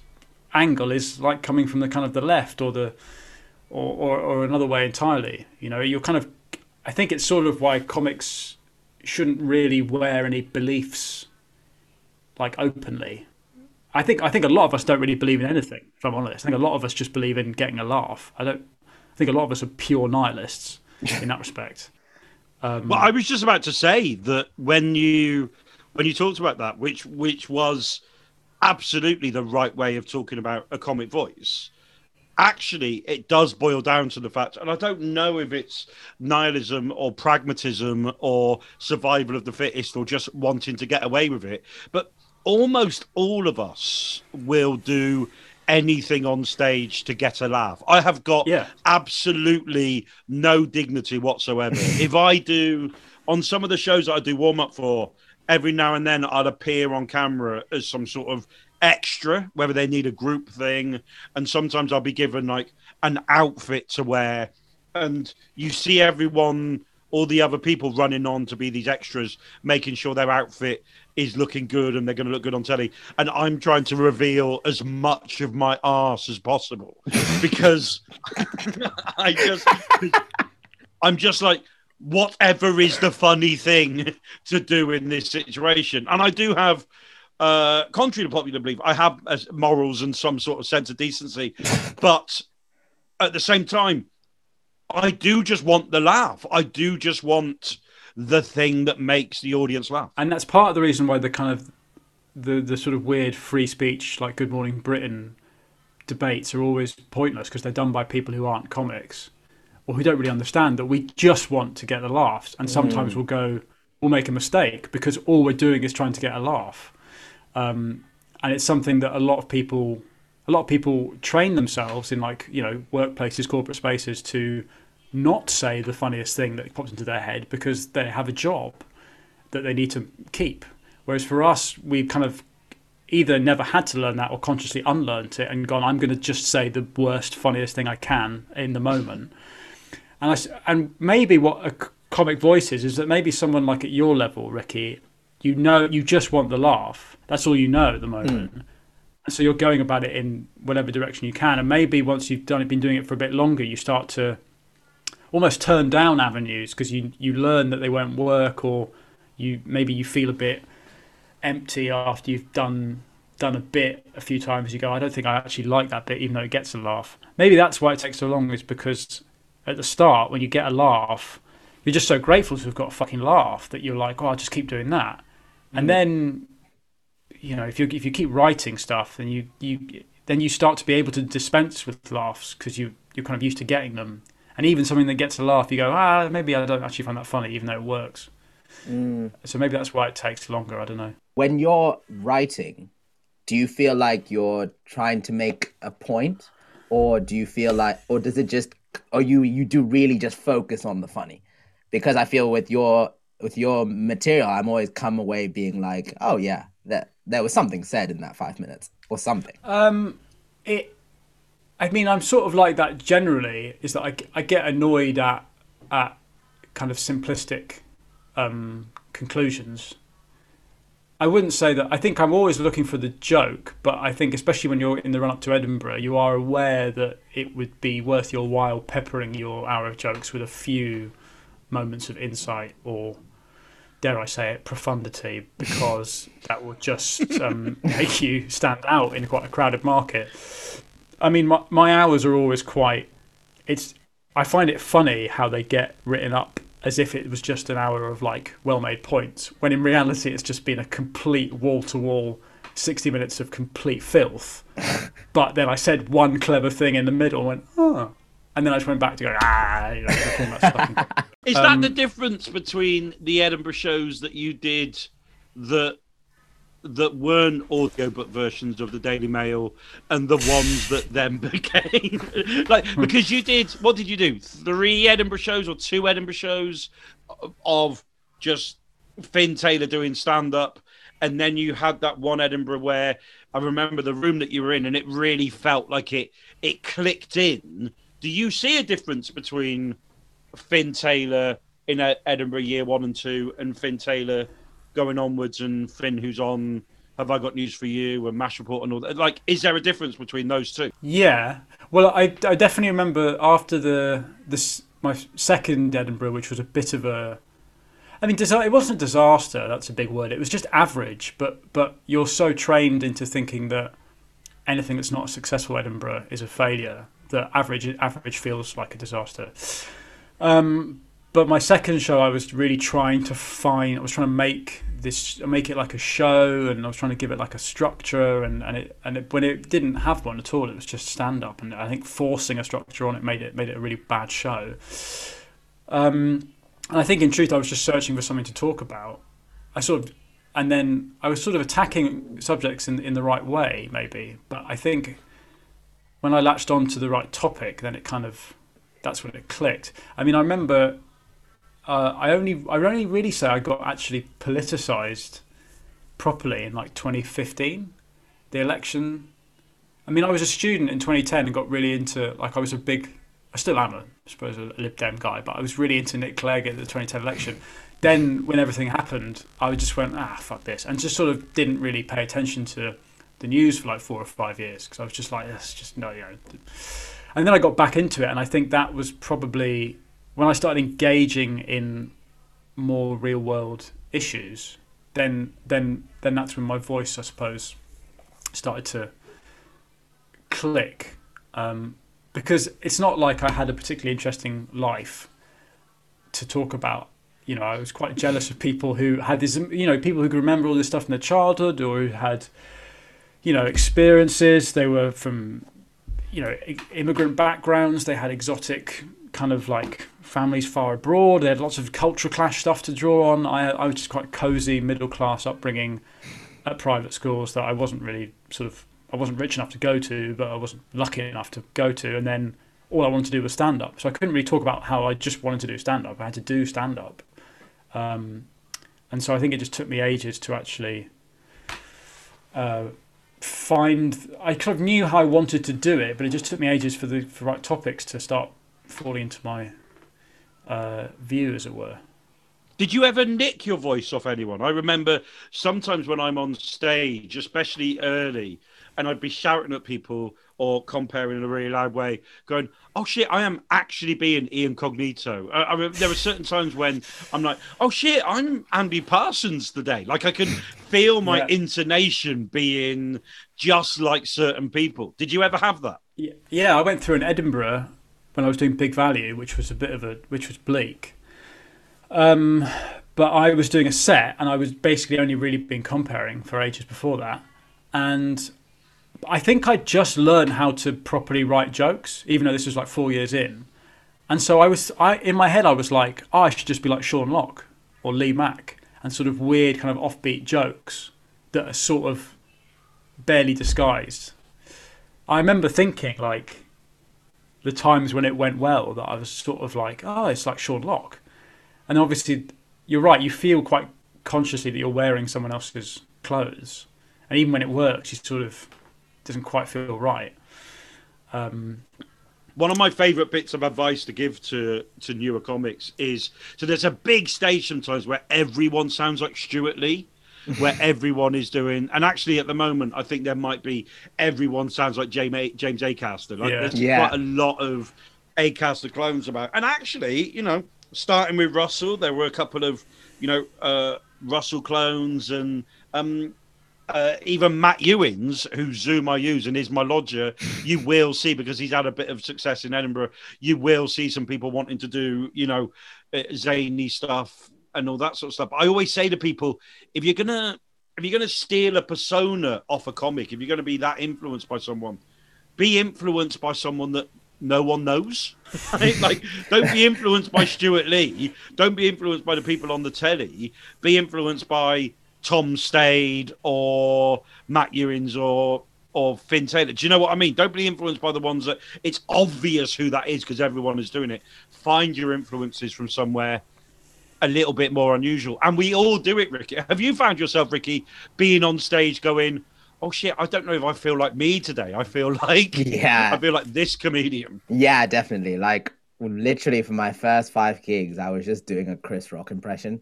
B: angle is like coming from the kind of the left or the, or, or, or another way entirely? You know, you're kind of. I think it's sort of why comics shouldn't really wear any beliefs like openly. I think I think a lot of us don't really believe in anything. If I'm honest, I think a lot of us just believe in getting a laugh. I don't. I think a lot of us are pure nihilists in that respect. Um,
A: Well, I was just about to say that when you when you talked about that, which which was absolutely the right way of talking about a comic voice. Actually, it does boil down to the fact, and I don't know if it's nihilism or pragmatism or survival of the fittest or just wanting to get away with it, but almost all of us will do anything on stage to get a laugh. I have got
B: Yeah.
A: absolutely no dignity whatsoever. if I do on some of the shows that I do warm up for, every now and then I'll appear on camera as some sort of extra, whether they need a group thing, and sometimes I'll be given like an outfit to wear, and you see everyone, all the other people running on to be these extras, making sure their outfit is looking good and they're going to look good on telly, and I'm trying to reveal as much of my arse as possible because I just, I'm just like. Whatever is the funny thing to do in this situation, and I do have uh, contrary to popular belief, I have uh, morals and some sort of sense of decency, but at the same time, I do just want the laugh. I do just want the thing that makes the audience laugh.
B: and that's part of the reason why the kind of the the sort of weird free speech like Good Morning Britain debates are always pointless because they're done by people who aren't comics or who don't really understand that we just want to get the laughs and sometimes we'll go we'll make a mistake because all we're doing is trying to get a laugh um, and it's something that a lot of people a lot of people train themselves in like you know workplaces corporate spaces to not say the funniest thing that pops into their head because they have a job that they need to keep. Whereas for us we've kind of either never had to learn that or consciously unlearned it and gone i'm going to just say the worst funniest thing i can in the moment. And I and maybe what a comic voice is is that maybe someone like at your level ricky you know you just want the laugh. That's all you know at the hmm. moment. and so you're going about it in whatever direction you can. And maybe once you've done it been doing it for a bit longer you start to almost turn down avenues because you you learn that they won't work or you maybe you feel a bit empty after you've done done a bit a few times. You go i don't think i actually like that bit even though it gets a laugh. Maybe that's why it takes so long is because at the start when you get a laugh you're just so grateful to have got a fucking laugh that you're like oh i'll just keep doing that. And mm. then you know if you if you keep writing stuff then you you then you start to be able to dispense with laughs because you you're kind of used to getting them. And even something that gets a laugh you go ah maybe i don't actually find that funny even though it works. So maybe that's why it takes longer i don't know.
D: When you're writing, do you feel like you're trying to make a point, or do you feel like, or does it just, or you you do really just focus on the funny? Because I feel with your with your material, I'm always come away being like, oh yeah, that there was something said in that five minutes or something.
B: Um, it. I mean, I'm sort of like that generally. Is that I, I get annoyed at at kind of simplistic um, conclusions. I wouldn't say that. I think I'm always looking for the joke, but I think especially when you're in the run up to Edinburgh, you are aware that it would be worth your while peppering your hour of jokes with a few moments of insight or dare I say it, profundity, because that will just um, make you stand out in quite a crowded market. I mean, my, my hours are always quite. It's. I find it funny how they get written up as if it was just an hour of like well-made points, when in reality it's just been a complete wall-to-wall. 60 minutes of complete filth. but then I said one clever thing in the middle and went, oh. And then I just went back to go, ah, you know, all that stuff.
A: Is that the difference between the Edinburgh shows that you did that that weren't audiobook versions of the Daily Mail and the ones that then became like because you did what did you do? Three Edinburgh shows or two Edinburgh shows of just Finn Taylor doing stand up and then you had that one Edinburgh where I remember the room that you were in and it really felt like it it clicked in. Do you see a difference between Finn Taylor in Edinburgh year one and two, and Finn Taylor going onwards, and Finn who's on Have I Got News for You and Mash Report and all that. Like, is there a difference between those two?
B: Yeah. Well, I, I definitely remember after the this my second Edinburgh, which was a bit of a. I mean, it wasn't a disaster. That's a big word. It was just average. But but you're so trained into thinking that anything that's not a successful Edinburgh is a failure. That average average feels like a disaster. Um, but my second show, I was really trying to find. I was trying to make this, make it like a show, and I was trying to give it like a structure. And and it and it, when it didn't have one at all, it was just stand up. And I think forcing a structure on it made it made it a really bad show. Um, and I think in truth, I was just searching for something to talk about. I sort of, and then I was sort of attacking subjects in in the right way, maybe. But I think when I latched on to the right topic, then it kind of that's when it clicked. I mean, I remember uh, I only I only really say I got actually politicized properly in like 2015. the election. I mean, I was a student in 2010 and got really into like I was a big, I still am a, I suppose a Lib Dem guy, but I was really into Nick Clegg at the 2010 election. Then when everything happened, I just went ah fuck this, and just sort of didn't really pay attention to the news for like four or five years because I was just like that's just no, you know. And then I got back into it, and I think that was probably when I started engaging in more real world issues. Then, then, then that's when my voice, I suppose, started to click. Um, because it's not like I had a particularly interesting life to talk about. You know, I was quite jealous of people who had this, you know, people who could remember all this stuff in their childhood or who had, you know, experiences. They were from, you know, immigrant backgrounds. They had exotic kind of like families far abroad. They had lots of culture clash stuff to draw on. I, I was just quite cozy middle class upbringing at private schools that I wasn't really sort of I wasn't rich enough to go to, but I wasn't lucky enough to go to. And then all I wanted to do was stand up, so I couldn't really talk about how I just wanted to do stand up. I had to do stand up, um, and so I think it just took me ages to actually uh, find. I kind of knew how I wanted to do it, but it just took me ages for the for right topics to start falling into my uh, view, as it were.
A: Did you ever nick your voice off anyone? I remember sometimes when I'm on stage, especially early, and I'd be shouting at people or comparing in a really loud way, going, "Oh shit, I am actually being Ian Cognito." I, I, there were certain times when I'm like, "Oh shit, I'm Andy Parsons today." Like I can feel my
B: Yeah.
A: intonation being just like certain people. Did you ever have that?
B: Yeah, yeah, I went through in Edinburgh when I was doing Big Value, which was a bit of a which was bleak. Um, but I was doing a set, and I was basically only really been comparing for ages before that, and I think I just learned how to properly write jokes, even though this was like four years in. And so I was, I in my head, I was like, oh, I should just be like Sean Lock or Lee Mack, and sort of weird, kind of offbeat jokes that are sort of barely disguised. I remember thinking like the times when it went well that I was sort of like, oh, it's like Sean Lock. And obviously, you're right. You feel quite consciously that you're wearing someone else's clothes, and even when it works, you sort of doesn't quite feel right. Um,
A: one of my favorite bits of advice to give to to newer comics is so there's a big stage sometimes where everyone sounds like Stewart Lee where everyone is doing and actually at the moment I think there might be everyone sounds like James A- James Acaster like
B: Yeah.
A: there's
D: Yeah.
A: quite a lot of Acaster clones about and actually you know starting with Russell there were a couple of you know uh Russell clones and um uh, even Matt Ewins, whose Zoom I use and is my lodger, you will see because he's had a bit of success in Edinburgh. You will see some people wanting to do, you know, uh, zany stuff and all that sort of stuff. I always say to people, if you're gonna if you're gonna steal a persona off a comic, if you're gonna be that influenced by someone, be influenced by someone that no one knows. Right? like, don't be influenced by Stewart Lee. Don't be influenced by the people on the telly. Be influenced by Tom Stade or Matt Ewins or or Finn Taylor. Do you know what I mean? Don't be influenced by the ones that it's obvious who that is because everyone is doing it. Find your influences from somewhere a little bit more unusual. And we all do it, Ricky. Have you found yourself, Ricky, being on stage going, Oh shit, I don't know if I feel like me today. I feel like
D: Yeah.
A: I feel like this comedian.
D: Yeah, definitely. Like literally for my first five gigs, I was just doing a Chris Rock impression.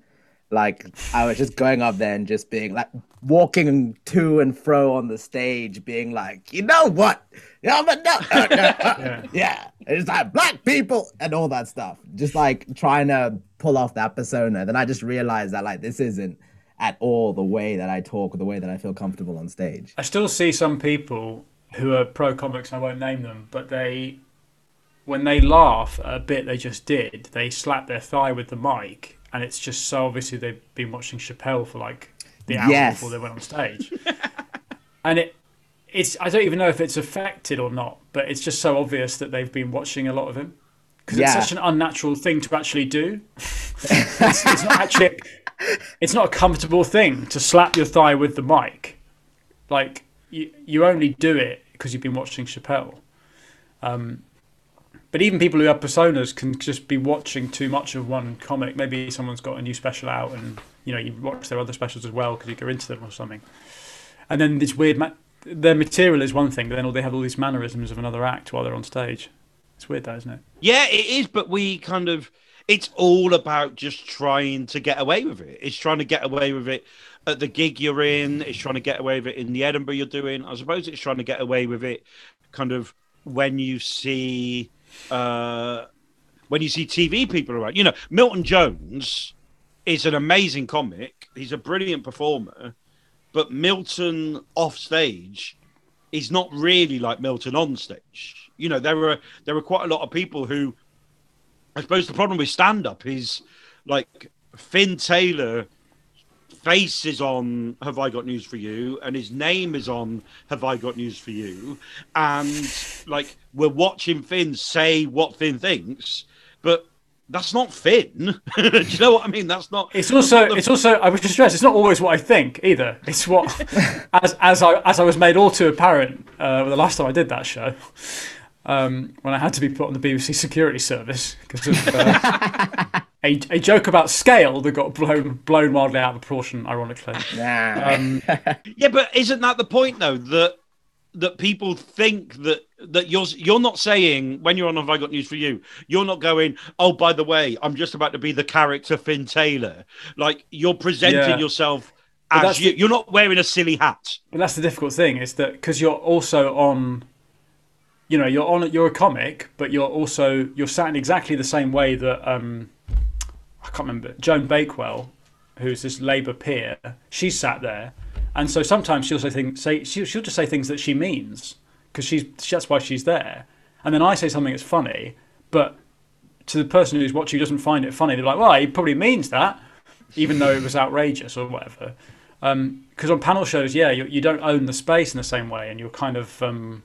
D: Like I was just going up there and just being like walking to and fro on the stage, being like, you know what? Yeah, but no, uh, no, uh, yeah. It's like black people and all that stuff. Just like trying to pull off that persona. Then I just realized that like this isn't at all the way that I talk or the way that I feel comfortable on stage.
B: I still see some people who are pro comics, I won't name them, but they, when they laugh at a bit they just did, they slap their thigh with the mic, and it's just so obviously they've been watching Chappelle for like the hour
D: Yes.
B: before they went on stage, and it. It's, I don't even know if it's affected or not, but it's just so obvious that they've been watching a lot of him because
D: Yeah.
B: it's such an unnatural thing to actually do. it's, it's not actually, it's not a comfortable thing to slap your thigh with the mic. Like you, you only do it because you've been watching Chappelle. Um, but even people who have personas can just be watching too much of one comic. Maybe someone's got a new special out, and you know you watch their other specials as well because you go into them or something. And then this weird, ma- their material is one thing, but then all they have all these mannerisms of another act while they're on stage. It's weird, that isn't it?
A: Yeah, it is, but we kind of it's all about just trying to get away with it. It's trying to get away with it at the gig you're in, it's trying to get away with it in the Edinburgh you're doing. I suppose it's trying to get away with it kind of when you see uh when you see TV people around. You know, Milton Jones is an amazing comic. He's a brilliant performer, but Milton off stage is not really like Milton on stage. You know, there were there were quite a lot of people who I suppose the problem with stand up is like Finn Taylor face is on Have I Got News for You and his name is on Have I Got News for You and like we're watching Finn say what Finn thinks but that's not Finn. Do you know what I mean? That's not.
B: It's also, it's also. I wish to stress, it's not always what I think either. It's what, as as I as I was made all too apparent uh, the last time I did that show, um, when I had to be put on the BBC security service because of uh, a a joke about scale that got blown blown wildly out of proportion, ironically.
D: Nah.
B: Um,
A: Yeah, but isn't that the point though that that people think that that you're you're not saying when you're on Have I Got News for You, you're not going. Oh, by the way, I'm just about to be the character Finn Taylor. Like you're presenting
B: Yeah.
A: yourself
B: But
A: as you.
B: the-
A: You're not wearing a silly hat.
B: But that's the difficult thing is that because you're also on, you know, you're on, you're a comic, but you're also you're sat in exactly the same way that um, I can't remember Joan Bakewell, who's this Labour peer, She sat there, and so sometimes she'll say things, say she'll, she'll just say things that she means because she's that's why she's there, and then I say something that's funny, but to the person who's watching who doesn't find it funny, they're like, well, he probably means that, even though it was outrageous or whatever. Because on panel shows, yeah, you, you don't own the space in the same way, and you're kind of um,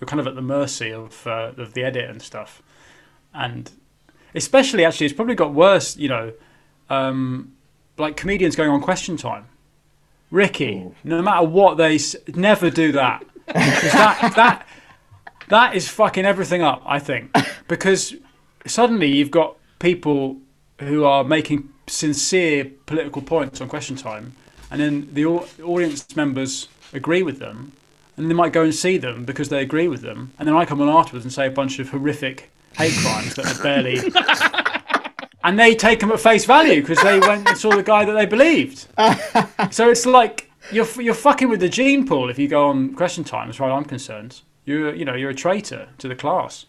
B: you're kind of at the mercy of uh, of the edit and stuff. And especially, actually, it's probably got worse. You know, um, like comedians going on Question Time. Ricky, no matter what they s- never do that. that that that is fucking everything up. I think because suddenly you've got people who are making sincere political points on Question Time, and then the au- audience members agree with them, and they might go and see them because they agree with them, and then I come on afterwards and say a bunch of horrific hate crimes that are barely. And they take them at face value because they went and saw the guy that they believed. So it's like you're you're fucking with the gene pool if you go on Question Time, as far as I'm concerned. You're you know you're a traitor to the class.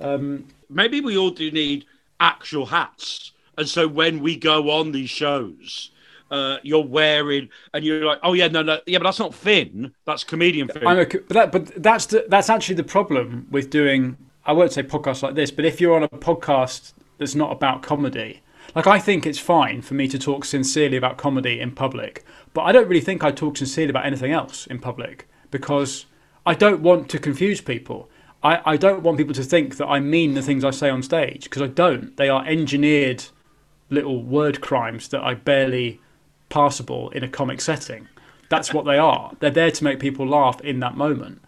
B: Um,
A: Maybe we all do need actual hats, and so when we go on these shows. Uh, you're wearing, and you're like, oh yeah, no, no, yeah, but that's not Finn. That's comedian Finn.
B: I'm a, but that, but that's the, that's actually the problem with doing. I won't say podcasts like this, but if you're on a podcast that's not about comedy, like I think it's fine for me to talk sincerely about comedy in public, but I don't really think I talk sincerely about anything else in public because I don't want to confuse people. I, I don't want people to think that I mean the things I say on stage because I don't. They are engineered little word crimes that I barely passable in a comic setting. That's what they are. They're there to make people laugh in that moment.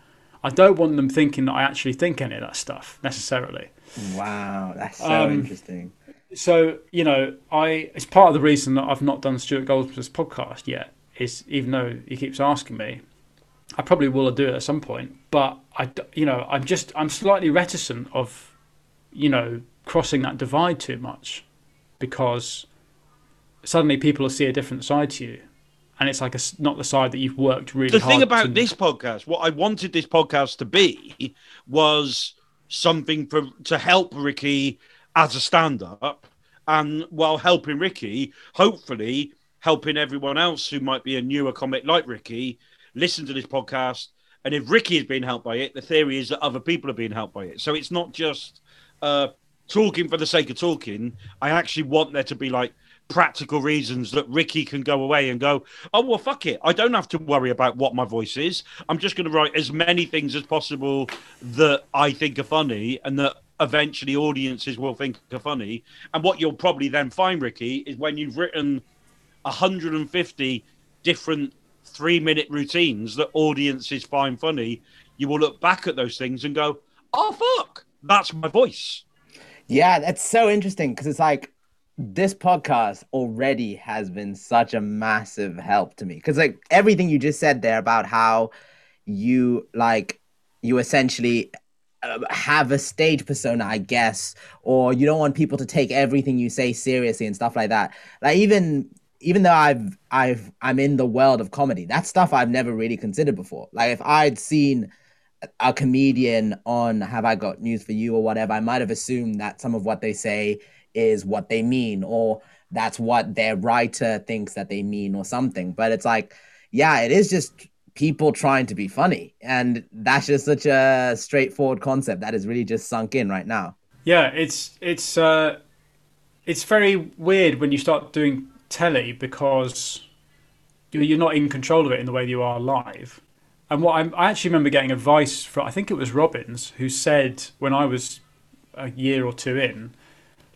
B: I don't want them thinking that I actually think any of that stuff necessarily.
D: Wow, that's so
B: Um,
D: interesting.
B: So you know, I it's part of the reason that I've not done Stuart Goldsmith's podcast yet. Is even though he keeps asking me, I probably will do it at some point. But I, you know, I'm just I'm slightly reticent of, you know, crossing that divide too much, because suddenly people will see a different side to you, and it's like a not the side that you've worked really
A: the thing about
B: to-
A: this podcast, what I wanted this podcast to be was something for to help Ricky as a stand-up, and while helping Ricky, hopefully helping everyone else who might be a newer comic like Ricky listen to this podcast. And if Ricky is being helped by it, the theory is that other people are being helped by it. So it's not just uh, talking for the sake of talking. I actually want there to be like practical reasons that Ricky can go away and go, oh, well, fuck it. I don't have to worry about what my voice is. I'm just going to write as many things as possible that I think are funny and that eventually audiences will think are funny. And what you'll probably then find, Ricky, is when you've written 150 different three minute routines that audiences find funny, you will look back at those things and go, oh, fuck, that's my voice.
D: Yeah, that's so interesting because it's like this podcast already has been such a massive help to me because like everything you just said there about how you like you essentially uh, have a stage persona, I guess, or you don't want people to take everything you say seriously and stuff like that. Like even even though I've I've I'm in the world of comedy, that's stuff I've never really considered before. Like if I'd seen a comedian on Have I Got News for You or whatever, I might have assumed that some of what they say is what they mean, or that's what their writer thinks that they mean, or something. But it's like, yeah, it is just people trying to be funny. And that's just such a straightforward concept that is really just sunk in right now.
B: Yeah, it's it's uh, it's very weird when you start doing telly because you- you're not in control of it in the way you are live. And what I'm, I actually remember getting advice from I think it was Robbins who said when I was a year or two in,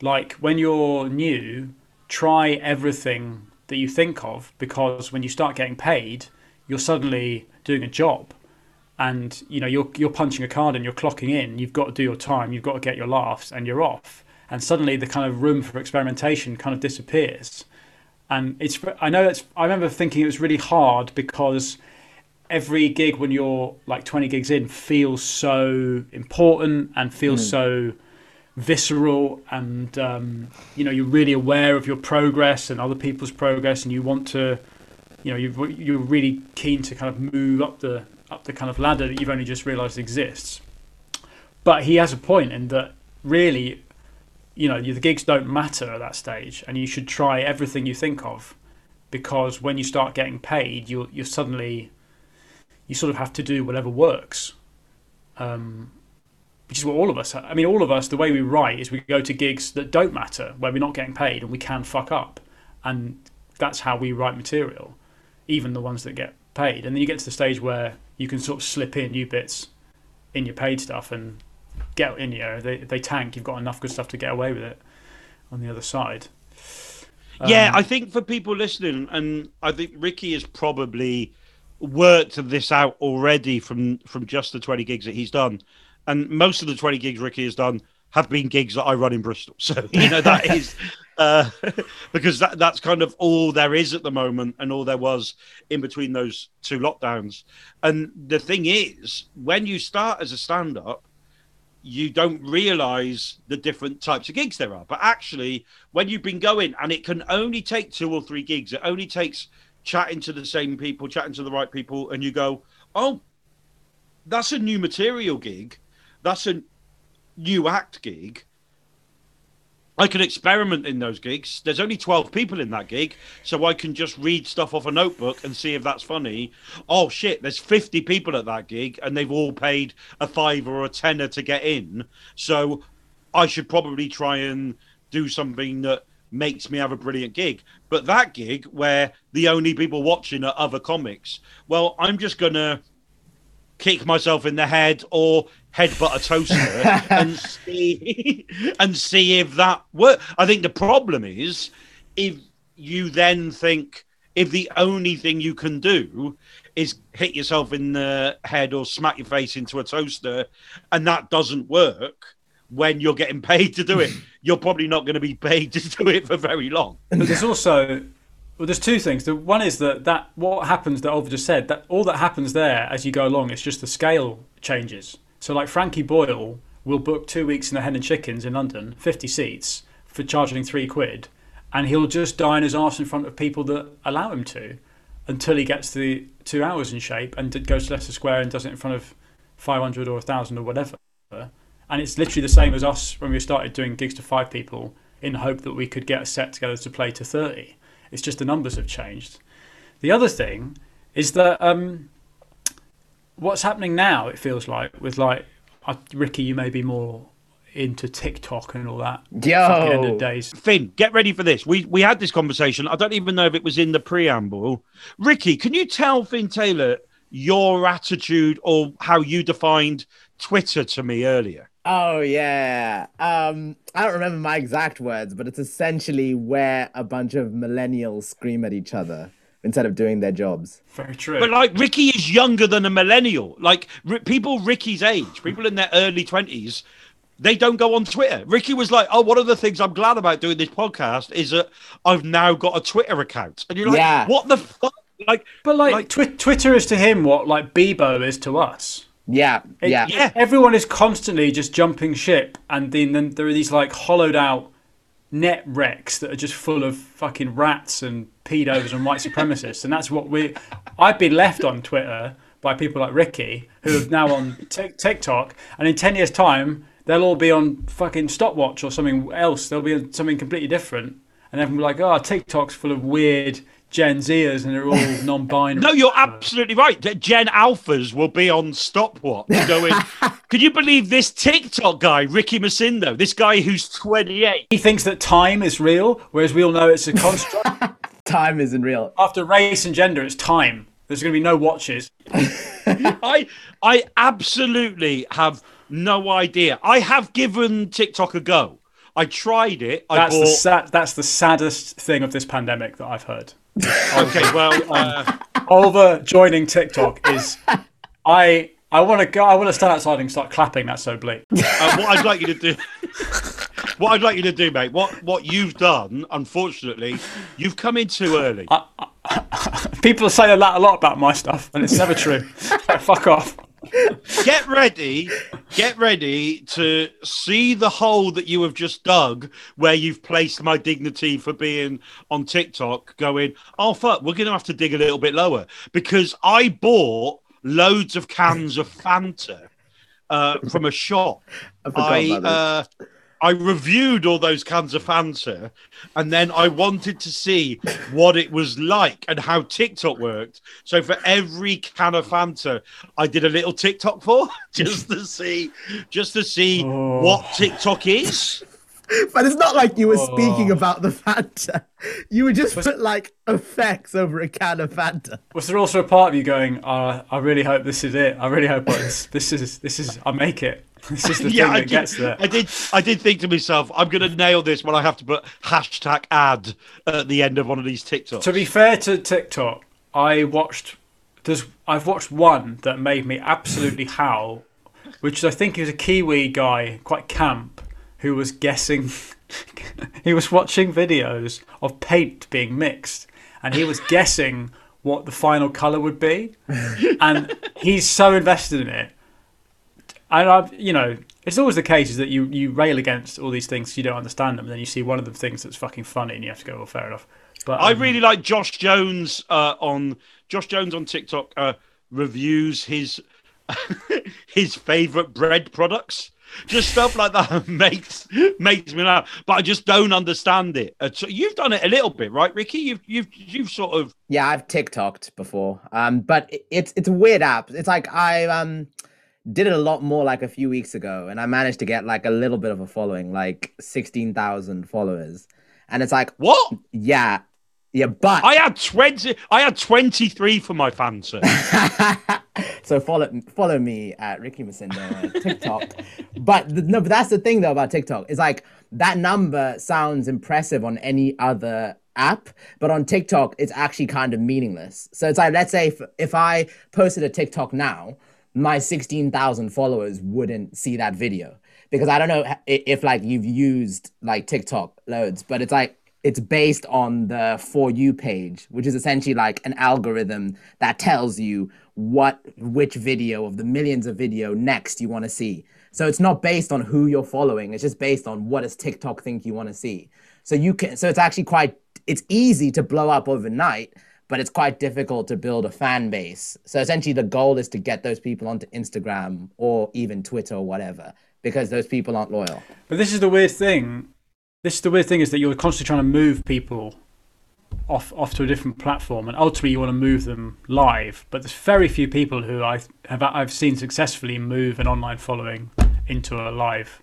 B: like when you're new, try everything that you think of because when you start getting paid, you're suddenly doing a job. And you know you're you're punching a card and you're clocking in. You've got to do your time. You've got to get your laughs and you're off. And suddenly the kind of room for experimentation kind of disappears. And it's i know it's i remember thinking it was really hard because every gig when you're like 20 gigs in feels so important and feels mm. so visceral and um, you know you're really aware of your progress and other people's progress and you want to you know you're, you're really keen to kind of move up the up the kind of ladder that you've only just realized exists. But he has a point in that really you know the gigs don't matter at that stage and you should try everything you think of because when you start getting paid you're you're suddenly you sort of have to do whatever works. Um, which is what all of us I mean all of us the way we write is we go to gigs that don't matter where we're not getting paid and we can fuck up. And that's how we write material even the ones that get paid. And then you get to the stage where you can sort of slip in new bits in your paid stuff and get in you know they, they tank you've got enough good stuff to get away with it on the other side.
A: Yeah,
B: Um,
A: I think for people listening, and I think Ricky has probably worked this out already from from just the twenty gigs that he's done, and most of the twenty gigs Ricky has done have been gigs that I run in Bristol. So you know that is uh, because that that's kind of all there is at the moment, and all there was in between those two lockdowns. And the thing is, when you start as a stand up, you don't realize the different types of gigs there are. But actually, when you've been going, and it can only take two or three gigs, it only takes chatting to the same people, chatting to the right people, and you go, oh, that's a new material gig. That's a new act gig. I can experiment in those gigs. There's only 12 people in that gig, so I can just read stuff off a notebook and see if that's funny. Oh shit, there's 50 people at that gig and they've all paid a five or a tenner to get in. So I should probably try and do something that makes me have a brilliant gig. But that gig where the only people watching are other comics, well, I'm just going to kick myself in the head or headbutt a toaster and see and see if that works. I think the problem is if you then think if the only thing you can do is hit yourself in the head or smack your face into a toaster and that doesn't work when you're getting paid to do it you're probably not going to be paid to do it for very long
B: But there's also well, there's two things. The one is that that what happens that Olver just said that all that happens there as you go along, it's just the scale changes. So like Frankie Boyle will book two weeks in the Hen and Chickens in London, 50 seats for charging three quid, and he'll just dine his arse in front of people that allow him to, until he gets the two hours in shape and goes to Leicester Square and does it in front of 500 or 1,000 or whatever. And it's literally the same as us when we started doing gigs to five people in the hope that we could get a set together to play to 30. It's just the numbers have changed. The other thing is that um, what's happening now, it feels like, with like, uh, Ricky, you may be more into TikTok and all that. Yeah. end
D: Yo,
B: of days.
A: Finn, get ready for this. We we had this conversation. I don't even know if it was in the preamble. Ricky, can you tell Finn Taylor your attitude or how you defined Twitter to me earlier?
D: Oh yeah. Um, I don't remember my exact words, but it's essentially where a bunch of millennials scream at each other instead of doing their jobs.
B: Very true.
A: But like Ricky is younger than a millennial. Like ri people Ricky's age, people in their early twenties, they don't go on Twitter. Ricky was like, "Oh, one of the things I'm glad about doing this podcast is that I've now got a Twitter account." And you're like,
D: Yeah.
A: "What the fuck?" like
B: But like,
A: Like-
B: Twi- Twitter is to him what like Bebo is to us.
D: Yeah,
B: It-
D: yeah.
A: Yeah.
B: Everyone is constantly just jumping ship, and then, then there are these like hollowed out net wrecks that are just full of fucking rats and pedos and white supremacists, and that's what we. I've been left on Twitter by people like Ricky, who are now on Tik TikTok, and in ten years' time, they'll all be on fucking stopwatch or something else. They'll be on something completely different, and everyone will be like, "Oh, TikTok's full of weird." Gen Zers and they're all non-binary.
A: No, you're absolutely right. That Gen Alphas will be on stopwatch going. Could you believe this TikTok guy, Ricky Macindo, this guy who's 28?
B: He thinks that time is real, whereas we all know it's a construct.
D: Time isn't real.
B: After race and gender, it's time. There's going to be no watches.
A: I I absolutely have no idea. I have given TikTok a go. I tried it. I
B: That's the
A: bought.
B: sad, that's the saddest thing of this pandemic that I've heard.
A: Okay, well, uh,
B: Olver joining TikTok is, I I want to go. I want to stand outside and start clapping. That's so bleak.
A: uh, what I'd like you to do. What I'd like you to do, mate, what what you've done, unfortunately, you've come in too early.
B: People say a lot, a lot about my stuff, and it's never true. Fuck off.
A: Get ready, get ready to see the hole that you have just dug where you've placed my dignity for being on TikTok going, oh, fuck, we're going to have to dig a little bit lower because I bought loads of cans of Fanta uh, from a shop.
D: I
A: I, uh, I reviewed all those cans of Fanta and then I wanted to see what it was like and how TikTok worked. So for every can of Fanta, I did a little TikTok for just to see just to see
B: Oh.
A: what TikTok is.
D: But it's not like you were
B: Oh.
D: speaking about the Fanta. You were just put like effects over a can of Fanta.
B: Was there also a part of you going, uh, I really hope this is it. I really hope it's, this is this is I make it. This is the
A: yeah,
B: thing
A: I
B: that
A: did,
B: gets there.
A: I did. I did think to myself, I'm going to nail this when I have to put hashtag ad at the end of one of these TikToks.
B: To be fair to TikTok, I watched. There's I've watched one that made me absolutely howl, which I think is a Kiwi guy, quite camp, who was guessing. he was watching videos of paint being mixed, and he was guessing what the final color would be, and he's so invested in it. And I, you know, it's always the case is that you you rail against all these things you don't understand them, and then you see one of the things that's fucking funny, and you have to go, well, fair enough. But
A: I
B: um,
A: really like Josh Jones uh, on Josh Jones on TikTok uh, reviews his his favorite bread products. Just stuff like that makes makes me laugh, but I just don't understand it. So you've done it a little bit, right, Ricky? You've you've you've sort of
D: Yeah, I've TikToked before. Um, but it- it's it's a weird app. It's like I um did it a lot more like a few weeks ago, and I managed to get like a little bit of a following, like sixteen thousand followers. And it's like,
A: what?
D: yeah, yeah, but
A: I had twenty. I had twenty three for my Fanta.
D: so follow follow me at Ricky Macindo on TikTok. but the, no, but that's the thing though about TikTok. It's like that number sounds impressive on any other app, but on TikTok it's actually kind of meaningless. So it's like let's say if, if I posted a TikTok now, my 16,000 followers wouldn't see that video because I don't know if like you've used like TikTok loads, but it's like it's based on the for you page, which is essentially like an algorithm that tells you what which video of the millions of video next you want to see. So it's not based on who you're following, it's just based on what does TikTok think you want to see. So you can so it's actually quite it's easy to blow up overnight, but it's quite difficult to build a fan base. So essentially the goal is to get those people onto Instagram or even Twitter or whatever because those people aren't loyal.
B: But this is the weird thing. This is the weird thing is that you're constantly trying to move people off off to a different platform, and ultimately you want to move them live. But there's very few people who I have I've seen successfully move an online following into a live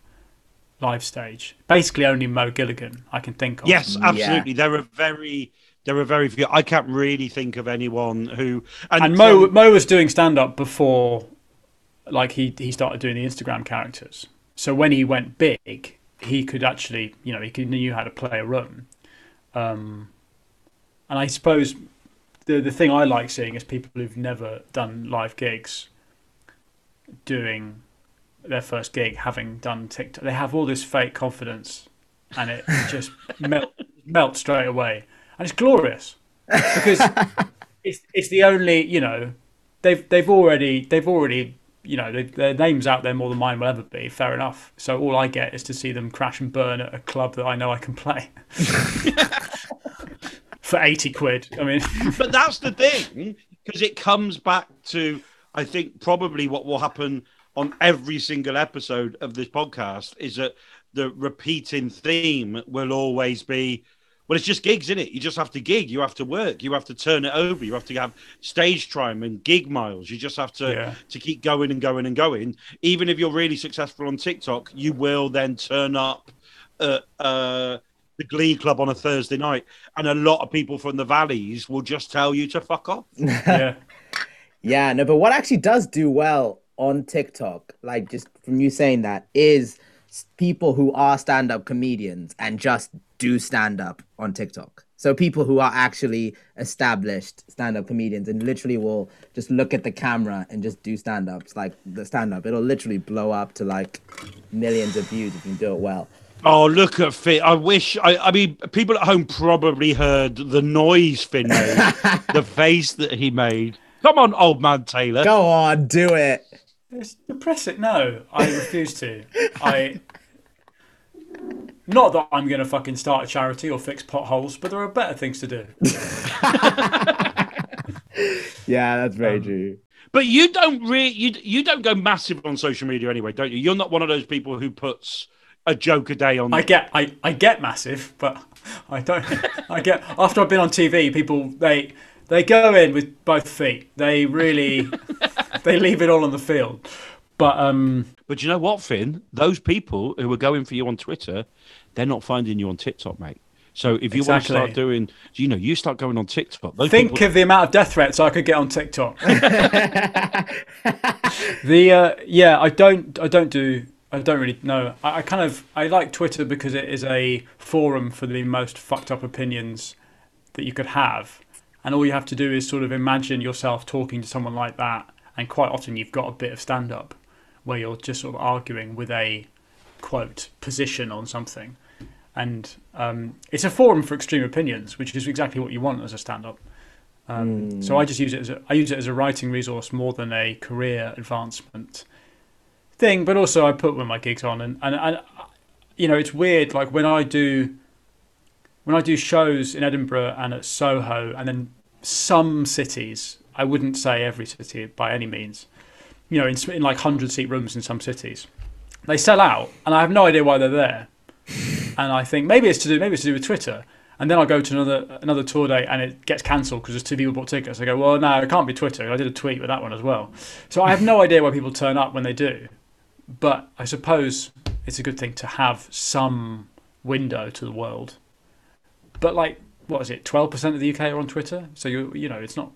B: live stage. Basically, only Mo Gilligan I can think of.
A: Yes, mm,
D: Yeah.
A: absolutely. There are very there are very few. I can't really think of anyone who
B: and Mo
A: um,
B: Mo was doing stand up before, like he he started doing the Instagram characters. So when he went big, he could actually you know he could, knew how to play a room. Um, and I suppose the the thing I like seeing is people who've never done live gigs doing their first gig, having done TikTok. They have all this fake confidence, and it just melt, melts straight away, and it's glorious because it's it's the only you know they've they've already they've already you know they, their names out there more than mine will ever be. Fair enough. So all I get is to see them crash and burn at a club that I know I can play for eighty quid. I mean,
A: but that's the thing because it comes back to I think probably what will happen on every single episode of this podcast is that the repeating theme will always be well, it's just gigs, isn't it? You just have to gig. You have to work. You have to turn it over. You have to have stage time and gig miles. You just have to
B: Yeah.
A: to keep going and going and going. Even if you're really successful on TikTok, you will then turn up at uh, the Glee Club on a Thursday night, and a lot of people from the valleys will just tell you to fuck off.
B: yeah,
D: Yeah, no, but what actually does do well on TikTok, like just from you saying that, is people who are stand up comedians and just do stand up on TikTok. So people who are actually established stand up comedians and literally will just look at the camera and just do stand ups, like the stand up. It'll literally blow up to like millions of views if you do it well.
A: Oh, look at Finn. I wish, I, I mean, people at home probably heard the noise Finn made, the face that he made. Come on, old man Taylor.
D: Go on, do it.
B: it's it. No, I refuse to. I. Not that I'm going to fucking start a charity or fix potholes, but there are better things to do.
D: Yeah, that's very um, true.
A: But you don't really, you, you don't go massive on social media anyway, don't you? You're not one of those people who puts a joke a day on.
B: I get I, I get massive, but I don't I get after I've been on TV, people they they go in with both feet. They really they leave it all on the field. But um
A: But you know what, Finn? Those people who are going for you on Twitter, they're not finding you on TikTok, mate. So if you want to start
B: Exactly.
A: doing, you know, you start going on TikTok. Those
B: think
A: people,
B: of the amount of death threats I could get on TikTok. the uh, yeah, I don't I don't do I don't really know. I, I kind of I like Twitter because it is a forum for the most fucked up opinions that you could have, and all you have to do is sort of imagine yourself talking to someone like that, and quite often you've got a bit of stand up where you're just sort of arguing with a quote position on something. And um, it's a forum for extreme opinions, which is exactly what you want as a stand-up. Um, So I just use it as a, I use it as a writing resource more than a career advancement thing. But also I put one of my gigs on, and, and and you know it's weird. Like when I do when I do shows in Edinburgh and at Soho, and then some cities, I wouldn't say every city by any means. You know, in, in like hundred seat rooms in some cities, they sell out, and I have no idea why they're there. And I think maybe it's to do maybe it's to do with Twitter. And then I'll go to another another tour date and it gets cancelled because there's two people bought tickets. I go, well, no, it can't be Twitter. I did a tweet with that one as well. So I have no idea why people turn up when they do. But I suppose it's a good thing to have some window to the world. But like, what is it? Twelve percent of the UK are on Twitter. So you you know it's not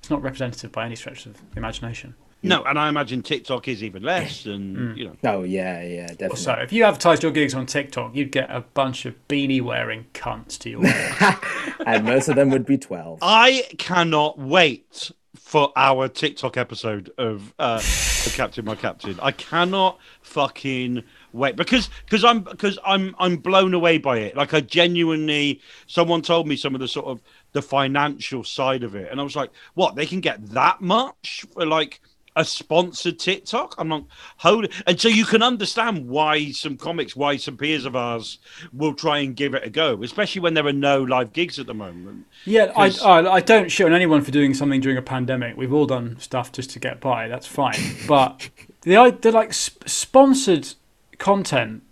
B: it's not representative by any stretch of imagination.
A: No, and I imagine TikTok is even less, and
B: Mm.
A: you know,
D: Oh yeah, yeah, definitely.
B: So if you advertised your gigs on TikTok, you'd get a bunch of beanie wearing cunts to your
D: and most of them would be twelve.
A: I cannot wait for our TikTok episode of uh, the Captain, My Captain. I cannot fucking wait because because I'm because I'm I'm blown away by it. Like I genuinely, someone told me some of the sort of the financial side of it, and I was like, what? They can get that much for like a sponsored TikTok? I'm not holding, and so you can understand why some comics, why some peers of ours will try and give it a go, especially when there are no live gigs at the moment.
B: Yeah, I, I, I don't shit on anyone for doing something during a pandemic. We've all done stuff just to get by. That's fine. But the i- the like sp- sponsored content,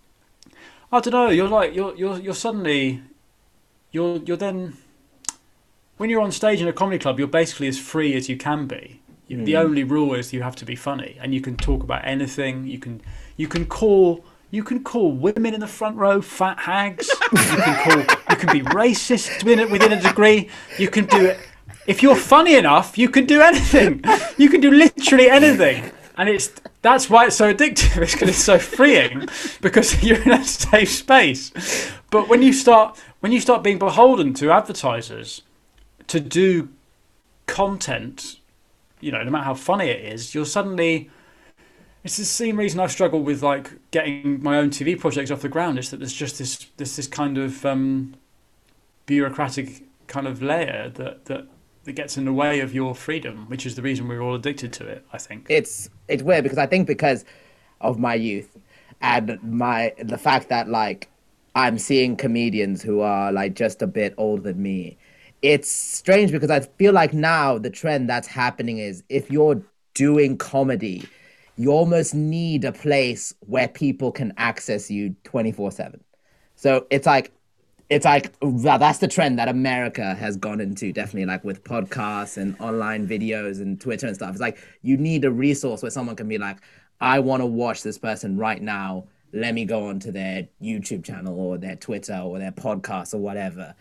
B: I don't know. You're like you're you're you're suddenly you're you're then when you're on stage in a comedy club, you're basically as free as you can be. You- The hmm. only rule is you have to be funny, and you can talk about anything. You can you can call. You can call women in the front row fat hags. You can call. You can be racist within, within a degree. You can do it. If you're funny enough, you can do anything. You can do literally anything, and it's that's why it's so addictive. It's because it's so freeing because you're in a safe space. But when you start when you start being beholden to advertisers to do content, you know, no matter how funny it is, you're suddenly. It's the same reason I've struggled with like getting my own TV projects off the ground. Is that there's just this there's this kind of um, bureaucratic kind of layer that that that gets in the way of your freedom, which is the reason we're all addicted to it. I think.
D: it's it's weird because I think because of my youth and my the fact that like I'm seeing comedians who are like just a bit older than me. It's strange because I feel like now the trend that's happening is if you're doing comedy, you almost need a place where people can access you 24/7. So it's like it's like that's the trend that America has gone into, definitely like with podcasts and online videos and Twitter and stuff. It's like you need a resource where someone can be like, I want to watch this person right now. Let me go onto their YouTube channel or their Twitter or their podcast or whatever.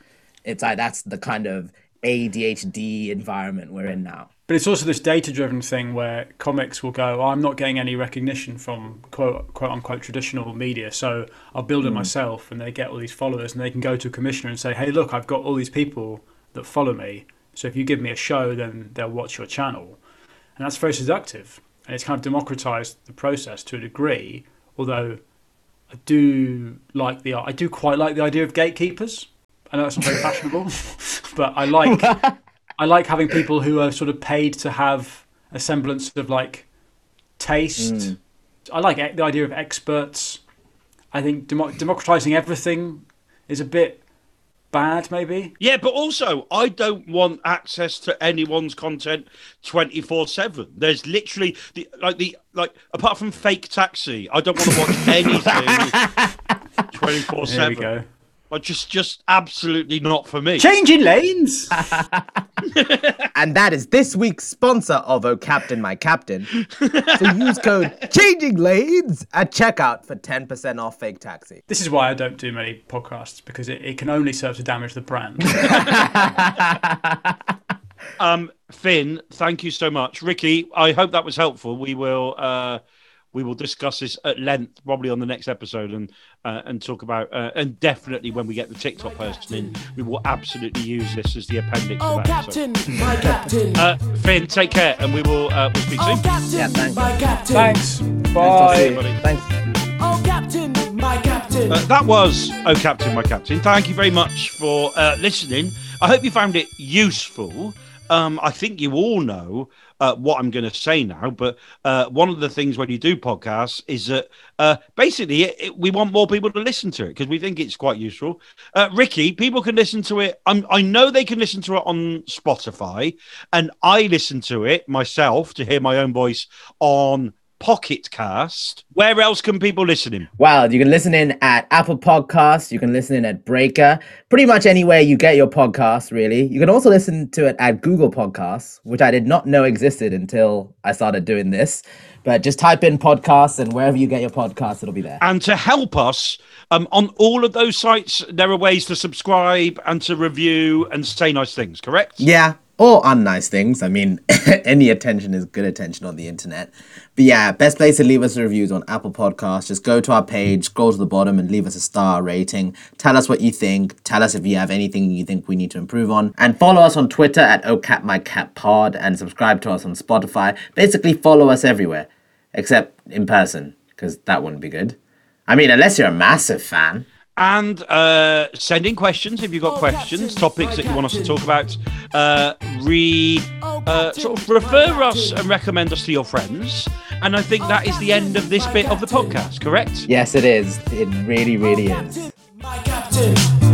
D: It's like that's the kind of ADHD environment we're in now.
B: But it's also this data-driven thing where comics will go, oh, "I'm not getting any recognition from quote quote unquote traditional media, so I'll build it mm. myself." And they get all these followers, and they can go to a commissioner and say, "Hey, look, I've got all these people that follow me. So if you give me a show, then they'll watch your channel." And that's very seductive, and it's kind of democratized the process to a degree. Although I do like the I do quite like the idea of gatekeepers. I know it's not very fashionable, but I like I like having people who are sort of paid to have a semblance of like taste. Hmm. I like e- the idea of experts. I think demo- democratizing everything is a bit bad, maybe.
A: Yeah, but also I don't want access to anyone's content twenty four seven. There's literally the like the like apart from fake taxi, I don't want to watch anything twenty four
B: There we
A: seven.
B: Go.
A: Like just just absolutely not for me.
B: Changing lanes.
D: And that is this week's sponsor of Oh Captain My Captain. so use code Changing Lanes at checkout for 10% off fake taxi.
B: this is why I don't do many podcasts because it, it can only serve to damage the brand.
A: Um, Finn, thank you so much. Ricky, I hope that was helpful. We will uh, we will discuss this at length probably on the next episode and uh, and talk about uh, and definitely when we get the TikTok person in, we will absolutely use this as the appendix.
C: Oh,
A: of that episode.
C: Captain, my Captain.
A: Uh, Finn, take care, and we will uh, we'll speak
C: Oh,
A: soon.
C: Captain,
D: Yeah, thanks.
C: my Captain.
B: Thanks.
D: I'll see you.
B: Bye.
D: Thanks.
C: Oh, Captain, my Captain.
A: Uh, that was Oh Captain, My Captain. Thank you very much for uh, listening. I hope you found it useful. Um, I think you all know uh, what I'm going to say now, but uh, one of the things when you do podcasts is that uh, basically it, it- we want more people to listen to it because we think it's quite useful. Uh, Ricky, people can listen to it. I'm, I know they can listen to it on Spotify, and I listen to it myself to hear my own voice on Pocket Cast. Where else can people listen in?
D: Well, you can listen in at Apple Podcasts. You can listen in at Breaker. Pretty much anywhere you get your podcast, really. You can also listen to it at Google Podcasts, which I did not know existed until I started doing this. But just type in podcasts, and wherever you get your podcasts, it'll be there.
A: And to help us um, on all of those sites, there are ways to subscribe and to review and say nice things, correct?
D: Yeah, or unnice things. I mean, any attention is good attention on the internet. But yeah, best place to leave us a review is on Apple Podcasts. Just go to our page, scroll to the bottom, and leave us a star rating. Tell us what you think. Tell us if you have anything you think we need to improve on. And follow us on Twitter at OCatMyCatPod and subscribe to us on Spotify. Basically, follow us everywhere, except in person, because that wouldn't be good. I mean, unless you're a massive fan.
A: And uh, send in questions if you've got
C: Oh,
A: questions,
C: Captain,
A: topics
C: my
A: that you want us to talk about. Uh, re,
C: Oh,
A: uh, sort of refer us and recommend us to your friends. And I think that is the end of this bit of the podcast, correct?
D: Yes, it is. It really, really is.
C: My Captain.